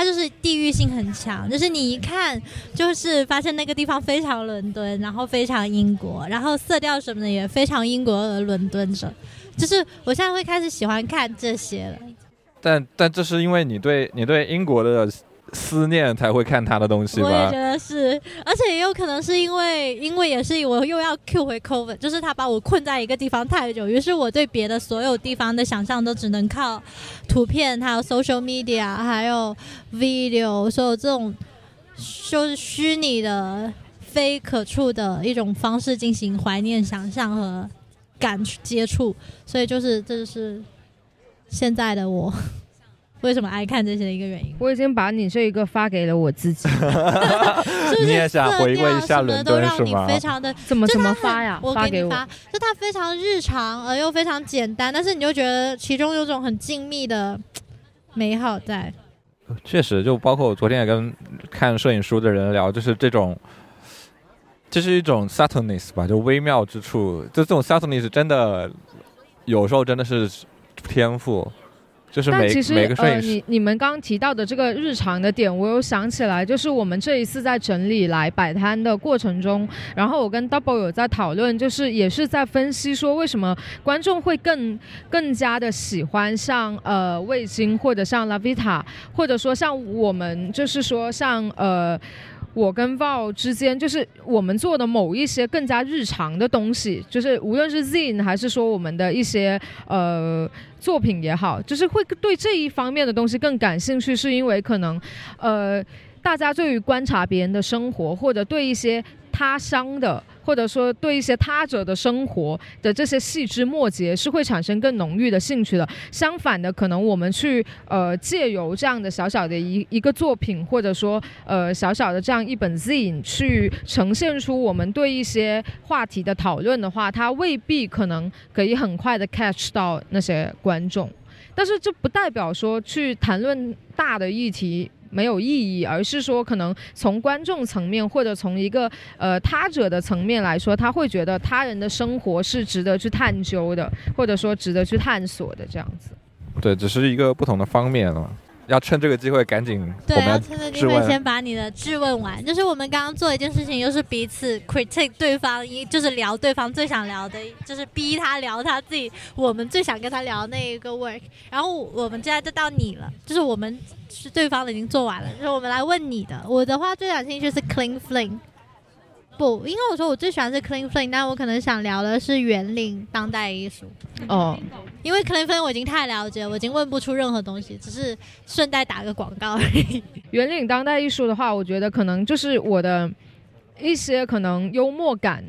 它就是地域性很强，就是你一看就是发现那个地方非常伦敦，然后非常英国，然后色调什么的也非常英国和伦敦着。就是我现在会开始喜欢看这些了。但但这是因为你对你对英国的思念才会看他的东西吧。我也觉？得是，而且也有可能是因为，因为也是我又要 Q 回 COVID，就是他把我困在一个地方太久，于是我对别的所有地方的想象都只能靠图片，还有 social media，还有 video，所有这种就是虚拟的、非可触的一种方式进行怀念、想象和感接触，所以就是这就是现在的我。为什么爱看这些的一个原因。我已经把你这一个发给了我自己，是不是你也想回味一下伦都让你敦是吗非常的怎么怎么发呀？我发给我。给你发，就它非常日常而又非常简单，但是你就觉得其中有种很静谧的美好在。确实，就包括我昨天也跟看摄影书的人聊，就是这种这是一种 subtleness 吧，就微妙之处。就这种 subtleness 真的有时候真的是天赋。就是每但其实呃，每个摄影师，你你们刚刚提到的这个日常的点，我有想起来，就是我们这一次在整理来摆摊的过程中，然后我跟 Double 有在讨论，就是也是在分析说为什么观众会更更加的喜欢像呃味精或者像 Lavita，或者说像我们就是说像呃。我跟 Val 之间，就是我们做的某一些更加日常的东西，就是无论是 Zin 还是说我们的一些呃作品也好，就是会对这一方面的东西更感兴趣，是因为可能呃大家对于观察别人的生活，或者对一些他乡的，或者说对一些他者的生活的这些细枝末节，是会产生更浓郁的兴趣的。相反的，可能我们去呃借由这样的小小的一一个作品，或者说呃小小的这样一本 Z 去呈现出我们对一些话题的讨论的话，它未必可能可以很快的 catch 到那些观众。但是这不代表说去谈论大的议题没有意义，而是说可能从观众层面或者从一个呃他者的层面来说，他会觉得他人的生活是值得去探究的，或者说值得去探索的这样子。对，只是一个不同的方面了。要趁这个机会赶紧，对，要趁这个机会先把你的质问完。就是我们刚刚做一件事情，就是彼此 critique 对方，一就是聊对方最想聊的，就是逼他聊他自己我们最想跟他聊那一个 work。然后我们现在就到你了，就是我们是对方的已经做完了，就是我们来问你的。我的话最感兴趣是 clean flame。不，因为我说我最喜欢是 clean flame，但我可能想聊的是园林当代艺术。哦，因为 clean flame 我已经太了解了，我已经问不出任何东西，只是顺带打个广告而已。圆领当代艺术的话，我觉得可能就是我的一些可能幽默感。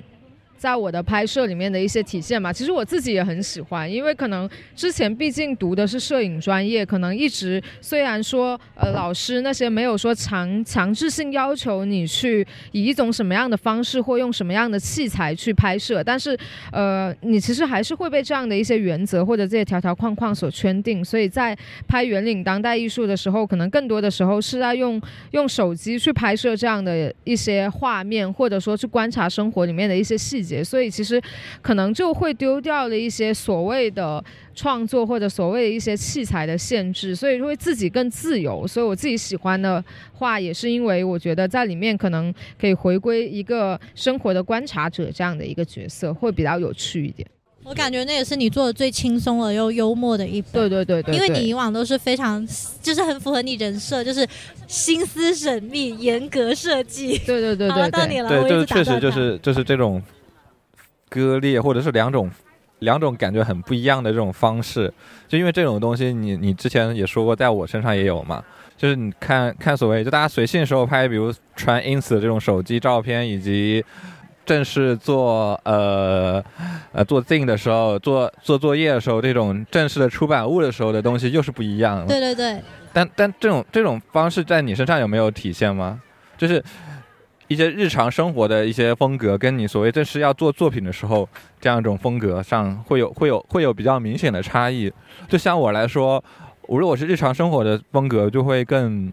在我的拍摄里面的一些体现吧，其实我自己也很喜欢，因为可能之前毕竟读的是摄影专业，可能一直虽然说呃老师那些没有说强强制性要求你去以一种什么样的方式或用什么样的器材去拍摄，但是呃你其实还是会被这样的一些原则或者这些条条框框所圈定，所以在拍圆领当代艺术的时候，可能更多的时候是在用用手机去拍摄这样的一些画面，或者说去观察生活里面的一些细节。所以其实可能就会丢掉了一些所谓的创作或者所谓的一些器材的限制，所以会自己更自由。所以我自己喜欢的话，也是因为我觉得在里面可能可以回归一个生活的观察者这样的一个角色，会比较有趣一点。我感觉那也是你做的最轻松而又幽默的一本。对对对对，因为你以往都是非常，就是很符合你人设，就是心思缜密、严格设计。对对对对对，到你了，对，我就是确实就是就是这种割裂，或者是两种两种感觉很不一样的这种方式。就因为这种东西你，你之前也说过，在我身上也有嘛。就是你看看所谓就大家随性时候拍，比如传 ins 的这种手机照片，以及正式做呃呃做 thing 的时候，做做作业的时候，这种正式的出版物的时候的东西又是不一样的。对对对，但但这种这种方式在你身上有没有体现吗？就是一些日常生活的一些风格，跟你所谓正式要做作品的时候，这样一种风格上会有会有会有比较明显的差异。就像我来说，我如果是日常生活的风格，就会更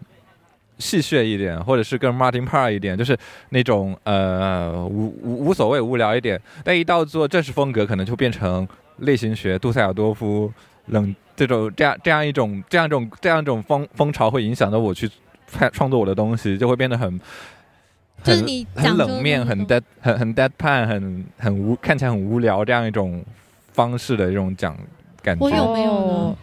戏谑一点，或者是更 Martin Parr 一点，就是那种呃无无无所谓无聊一点。但一到做正式风格，可能就变成类型学、杜塞尔多夫冷这种这样这样一种这样一种这样一种风风潮，会影响到我去创作我的东西，就会变得很。就是很你很冷面，很 dead，很很 deadpan，很很无，看起来很无聊这样一种方式的这种讲感觉。我有没有呢？哦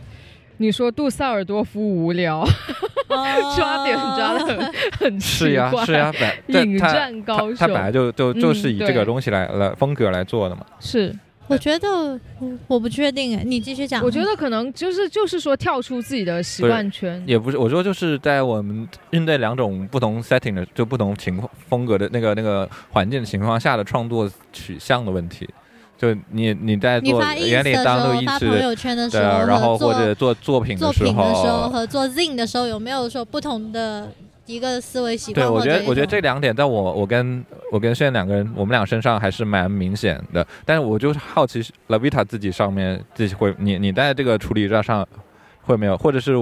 你说杜塞尔多夫无聊，抓点抓的很很 是呀奇怪，是呀，本引他战高手他他本来就就就是以这个东西来来风格来做的嘛。是，我觉得嗯我不确定哎，你继续讲。我觉得可能就是就是说跳出自己的习惯圈，也不是，我说就是在我们应对两种不同 setting 的就不同情况风格的那个那个环境的情况下的创作取向的问题。就你你在做你发朋友圈的时的，候，然后或者做作品作的时品的时候候，和做 zine 的时候，有没有说不同的一个思维习惯？对，我觉得我觉得这两点在我我跟我跟炫两个人，我们俩身上还是蛮明显的。但是我就是好奇，Lavita 自己上面自己会，你你在这个处理上上会没有，或者是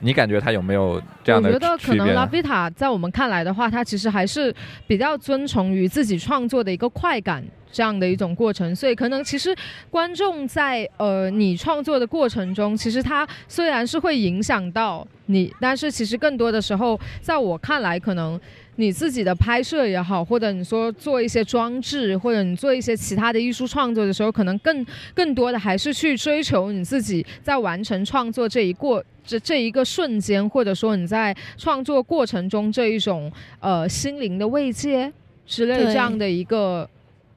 你感觉他有没有这样的我觉得可能拉菲塔在我们看来的话，它其实还是比较遵从于自己创作的一个快感这样的一种过程，所以可能其实观众在呃你创作的过程中，其实它虽然是会影响到你，但是其实更多的时候，在我看来，可能你自己的拍摄也好，或者你说做一些装置，或者你做一些其他的艺术创作的时候，可能更更多的还是去追求你自己在完成创作这一过这这一个瞬间，或者说你在创作过程中这一种呃心灵的慰藉之类对这样的一个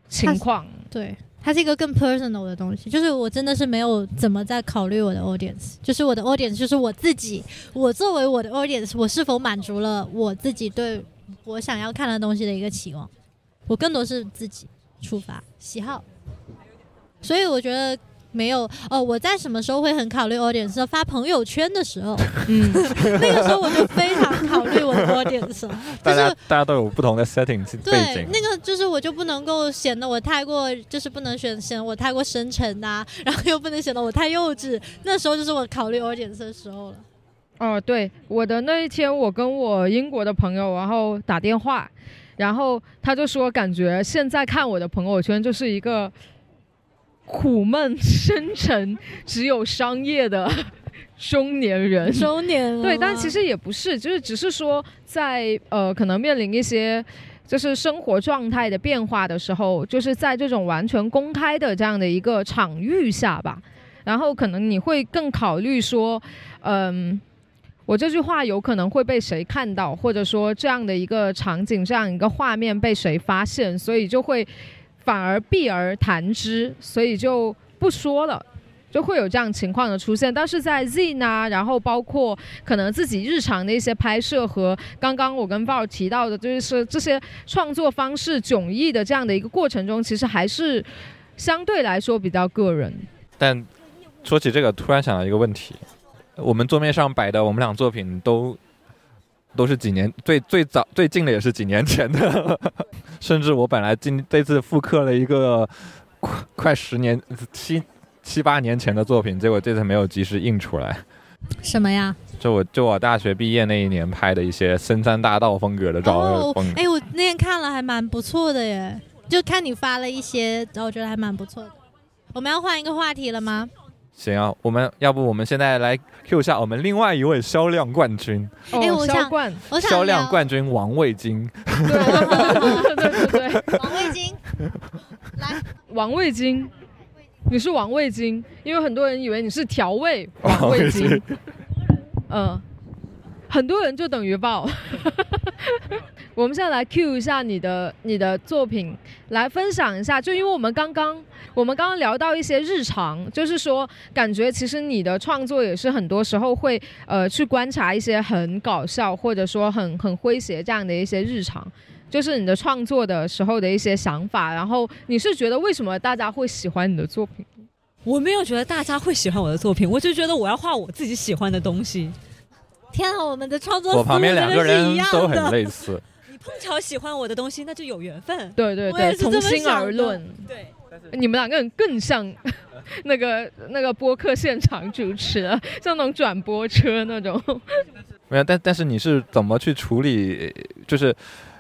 情况。对，它是一个更 personal 的东西，就是我真的是没有怎么在考虑我的 audience，就是我的 audience 就是我自己，我作为我的 audience，我是否满足了我自己对我想要看的东西的一个期望，我更多是自己出发喜好，所以我觉得。没有哦，我在什么时候会很考虑 audience？发朋友圈的时候，嗯，那个时候我就非常考虑我的 audience，大家就是大家都有不同的 setting 背对景，，那个就是我就不能够显得我太过，就是不能显显得我太过深沉呐、然后又不能显得我太幼稚。那时候就是我考虑 audience 的时候了。哦，对，我的那一天，我跟我英国的朋友，然后打电话，然后他就说，感觉现在看我的朋友圈就是一个苦闷 深沉、只有商业的中年人。中年人对，但其实也不是，就是只是说在呃可能面临一些就是生活状态的变化的时候，就是在这种完全公开的这样的一个场域下吧，然后可能你会更考虑说，嗯。我这句话有可能会被谁看到，或者说这样的一个场景、这样一个画面被谁发现，所以就会反而避而谈之，所以就不说了。就会有这样情况的出现。但是在 Z 呢，然后包括可能自己日常的一些拍摄和刚刚我跟鲍尔提到的，就是这些创作方式迥异的这样的一个过程中，其实还是相对来说比较个人。但说起这个，突然想到一个问题：我们桌面上摆的我们俩作品都都是几年最最早最近的也是几年前的，甚至我本来今这次复刻了一个快快十年七七八年前的作品，结果这次没有及时印出来。什么呀？就我就我大学毕业那一年拍的一些深山大道风格的照哦风，哎，我那天看了还蛮不错的耶，就看你发了一些，然后我觉得还蛮不错的。我们要换一个话题了吗？行啊，我们要不我们现在来 Q 一下我们另外一位销量冠军，哦，哎我想销冠，我想销量聊冠军王卫京。对对对对，王卫京，来，王味精，你是王味精，因为很多人以为你是调味王味精嗯，很多人就等于爆。我们现在来 cue 一下你的你的作品，来分享一下。就因为我们刚刚我们刚刚聊到一些日常，就是说感觉其实你的创作也是很多时候会呃去观察一些很搞笑或者说很很诙谐这样的一些日常。就是你的创作的时候的一些想法，然后你是觉得为什么大家会喜欢你的作品？我没有觉得大家会喜欢我的作品，我就觉得我要画我自己喜欢的东西。天啊，我们的创作我旁边两个人一样都很类似，你碰巧喜欢我的东西，那就有缘分。对对对，从心而论，对，你们两个人更像那个那个播客现场主持，像那种转播车那种。没有，但但是你是怎么去处理？就是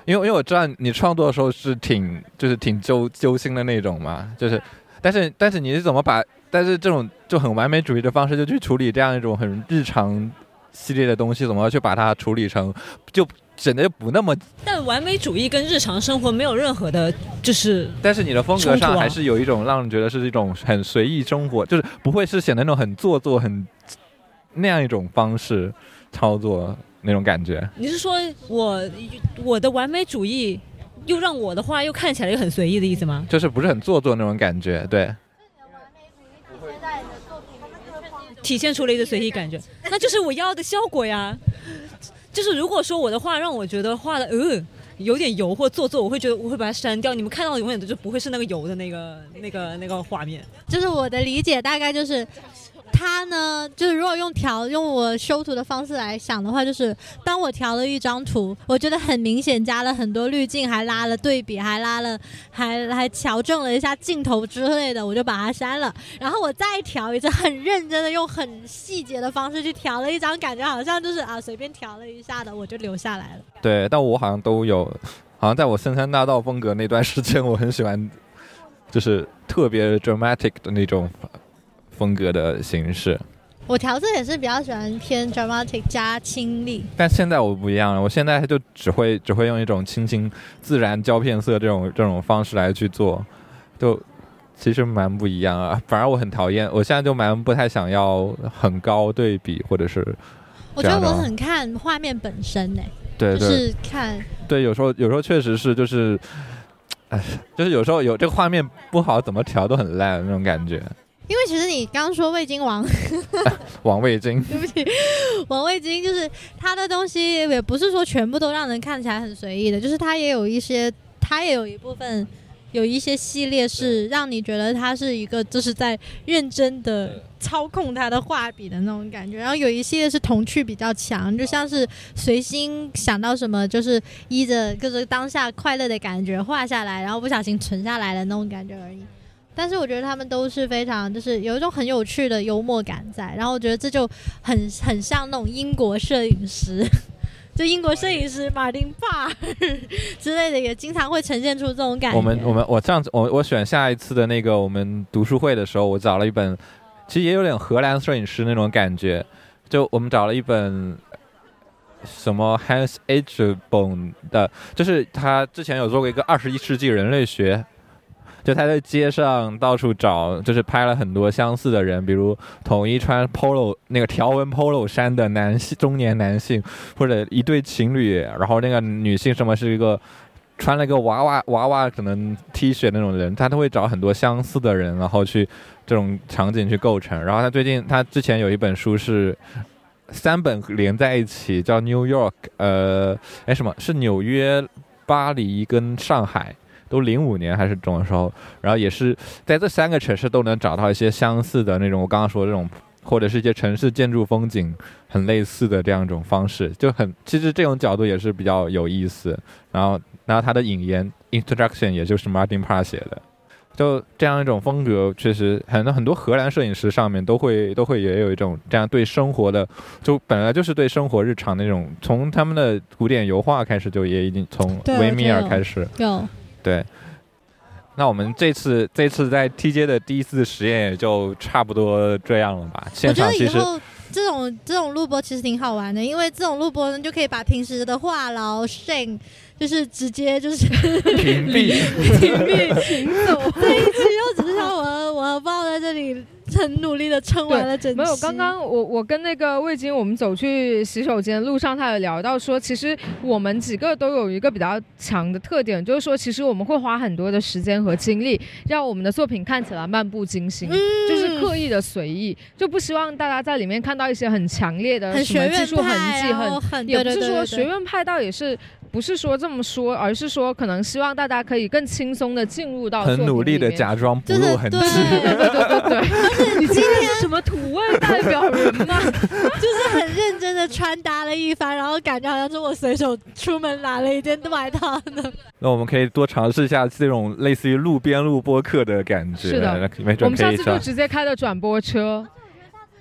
因为因为我知道你创作的时候是挺就是挺揪揪心的那种嘛，就是但是但是你是怎么把但是这种就很完美主义的方式就去处理这样一种很日常系列的东西，怎么去把它处理成就显得不那么？但完美主义跟日常生活没有任何的，就是但是你的风格上还是有一种让人觉得是一种很随意生活，就是不会是显得那种很做作很那样一种方式操作那种感觉。你是说我我的完美主义又让我的话又看起来又很随意的意思吗？就是不是很做作那种感觉，对。体现出了一个随意感觉，那就是我要的效果呀。就是如果说我的画让我觉得画的呃有点油或做作，我会觉得我会把它删掉。你们看到的永远都就不会是那个油的那个那个那个画面。就是我的理解大概就是，它呢，就是如果用调用我修图的方式来想的话，就是当我调了一张图，我觉得很明显加了很多滤镜，还拉了对比，还拉了 还还调整了一下镜头之类的，我就把它删了。然后我再调一次，很认真的用很细节的方式去调了一张，感觉好像就是啊随便调了一下的，我就留下来了。对，但我好像都有，好像在我深山大道风格那段时间，我很喜欢，就是特别 dramatic 的那种风格的形式。我调色也是比较喜欢偏 dramatic 加清丽，但现在我不一样了，我现在就只会只会用一种清新自然胶片色这种这种方式来去做，就其实蛮不一样啊。反而我很讨厌，我现在就蛮不太想要很高对比或者是我觉得我很看画面本身呢、对对就是看对，有时候有时候确实是就是，哎，就是有时候有这个画面不好，怎么调都很烂那种感觉。因为其实你刚刚说味精王，王味精，对不起，王味精就是他的东西也不是说全部都让人看起来很随意的，就是他也有一些，他也有一部分。有一些系列是让你觉得他是一个就是在认真的操控他的画笔的那种感觉，然后有一系列是童趣比较强，就像是随心想到什么就是依着就是当下快乐的感觉画下来，然后不小心存下来的那种感觉而已。但是我觉得他们都是非常，就是有一种很有趣的幽默感在，然后我觉得这就很很像那种英国摄影师，就英国摄影师马丁帕尔之类的，也经常会呈现出这种感觉。我们我们我上次我我选下一次的那个我们读书会的时候，我找了一本，其实也有点荷兰摄影师那种感觉，就我们找了一本。什么 Hans Edgebone 的，就是他之前有做过一个二十一世纪人类学，就他在街上到处找，就是拍了很多相似的人，比如统一穿 polo 那个条纹 polo 衫的男性中年男性，或者一对情侣，然后那个女性什么是一个穿了个娃娃娃娃可能 T 恤那种人，他都会找很多相似的人，然后去这种场景去构成。然后他最近他之前有一本书是。三本连在一起，叫 New York，呃，哎，什么是纽约、巴黎跟上海，都零五年还是什么时候？然后也是在这三个城市都能找到一些相似的那种，我刚刚说的这种，或者是一些城市建筑风景很类似的这样一种方式，就很其实这种角度也是比较有意思。然后，然后他的引言 introduction 也就是 Martin Parr 写的。就这样一种风格，确实很多很多荷兰摄影师上面都会都会也有一种这样对生活的，就本来就是对生活日常那种，从他们的古典油画开始就也已经从维米尔开始，有对。那我们这次这次在 TJ 的第一次实验也就差不多这样了吧？我觉现场其实得以后这种这种录播其实挺好玩的，因为这种录播呢就可以把平时的话痨、shame，就是直接就是 屏蔽，屏蔽行走。这一期就只是像我我抱在这里 很努力的撑完了整期。没有，刚刚我我跟那个魏晶，我们走去洗手间路上，他有聊到说，其实我们几个都有一个比较强的特点，就是说，其实我们会花很多的时间和精力，让我们的作品看起来漫不经心，嗯就是刻意的随意，就不希望大家在里面看到一些很强烈的什么技术痕，迹，很很对也不是说学院派，倒也是不是说这么说，而是说可能希望大家可以更轻松的进入到很努力的假装不就是露痕迹。对对对对对，你今天是什么土味代表人吗？就是很认真的穿搭了一番，然后感觉好像是我随手出门拿了一件外套呢。那我们可以多尝试一下这种类似于路边录播课的感觉，是的没我们下次就。直接开的转播车。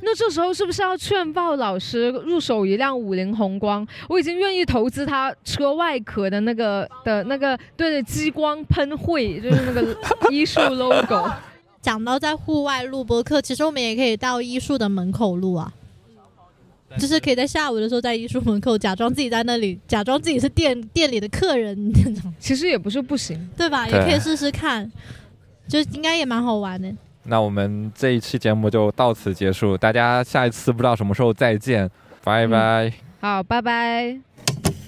那这时候是不是要劝告老师入手一辆五菱宏光？我已经愿意投资它车外壳的那个的那个对的激光喷绘，就是那个 艺术 logo。讲到在户外录播课，其实我们也可以到艺术的门口录啊。就是可以在下午的时候，在艺术门口假装自己在那里，假装自己是店店里的客人那种，其实也不是不行。对吧？也可以试试看，就应该也蛮好玩的。那我们这一期节目就到此结束，大家下一次不知道什么时候再见，拜拜。好，拜拜。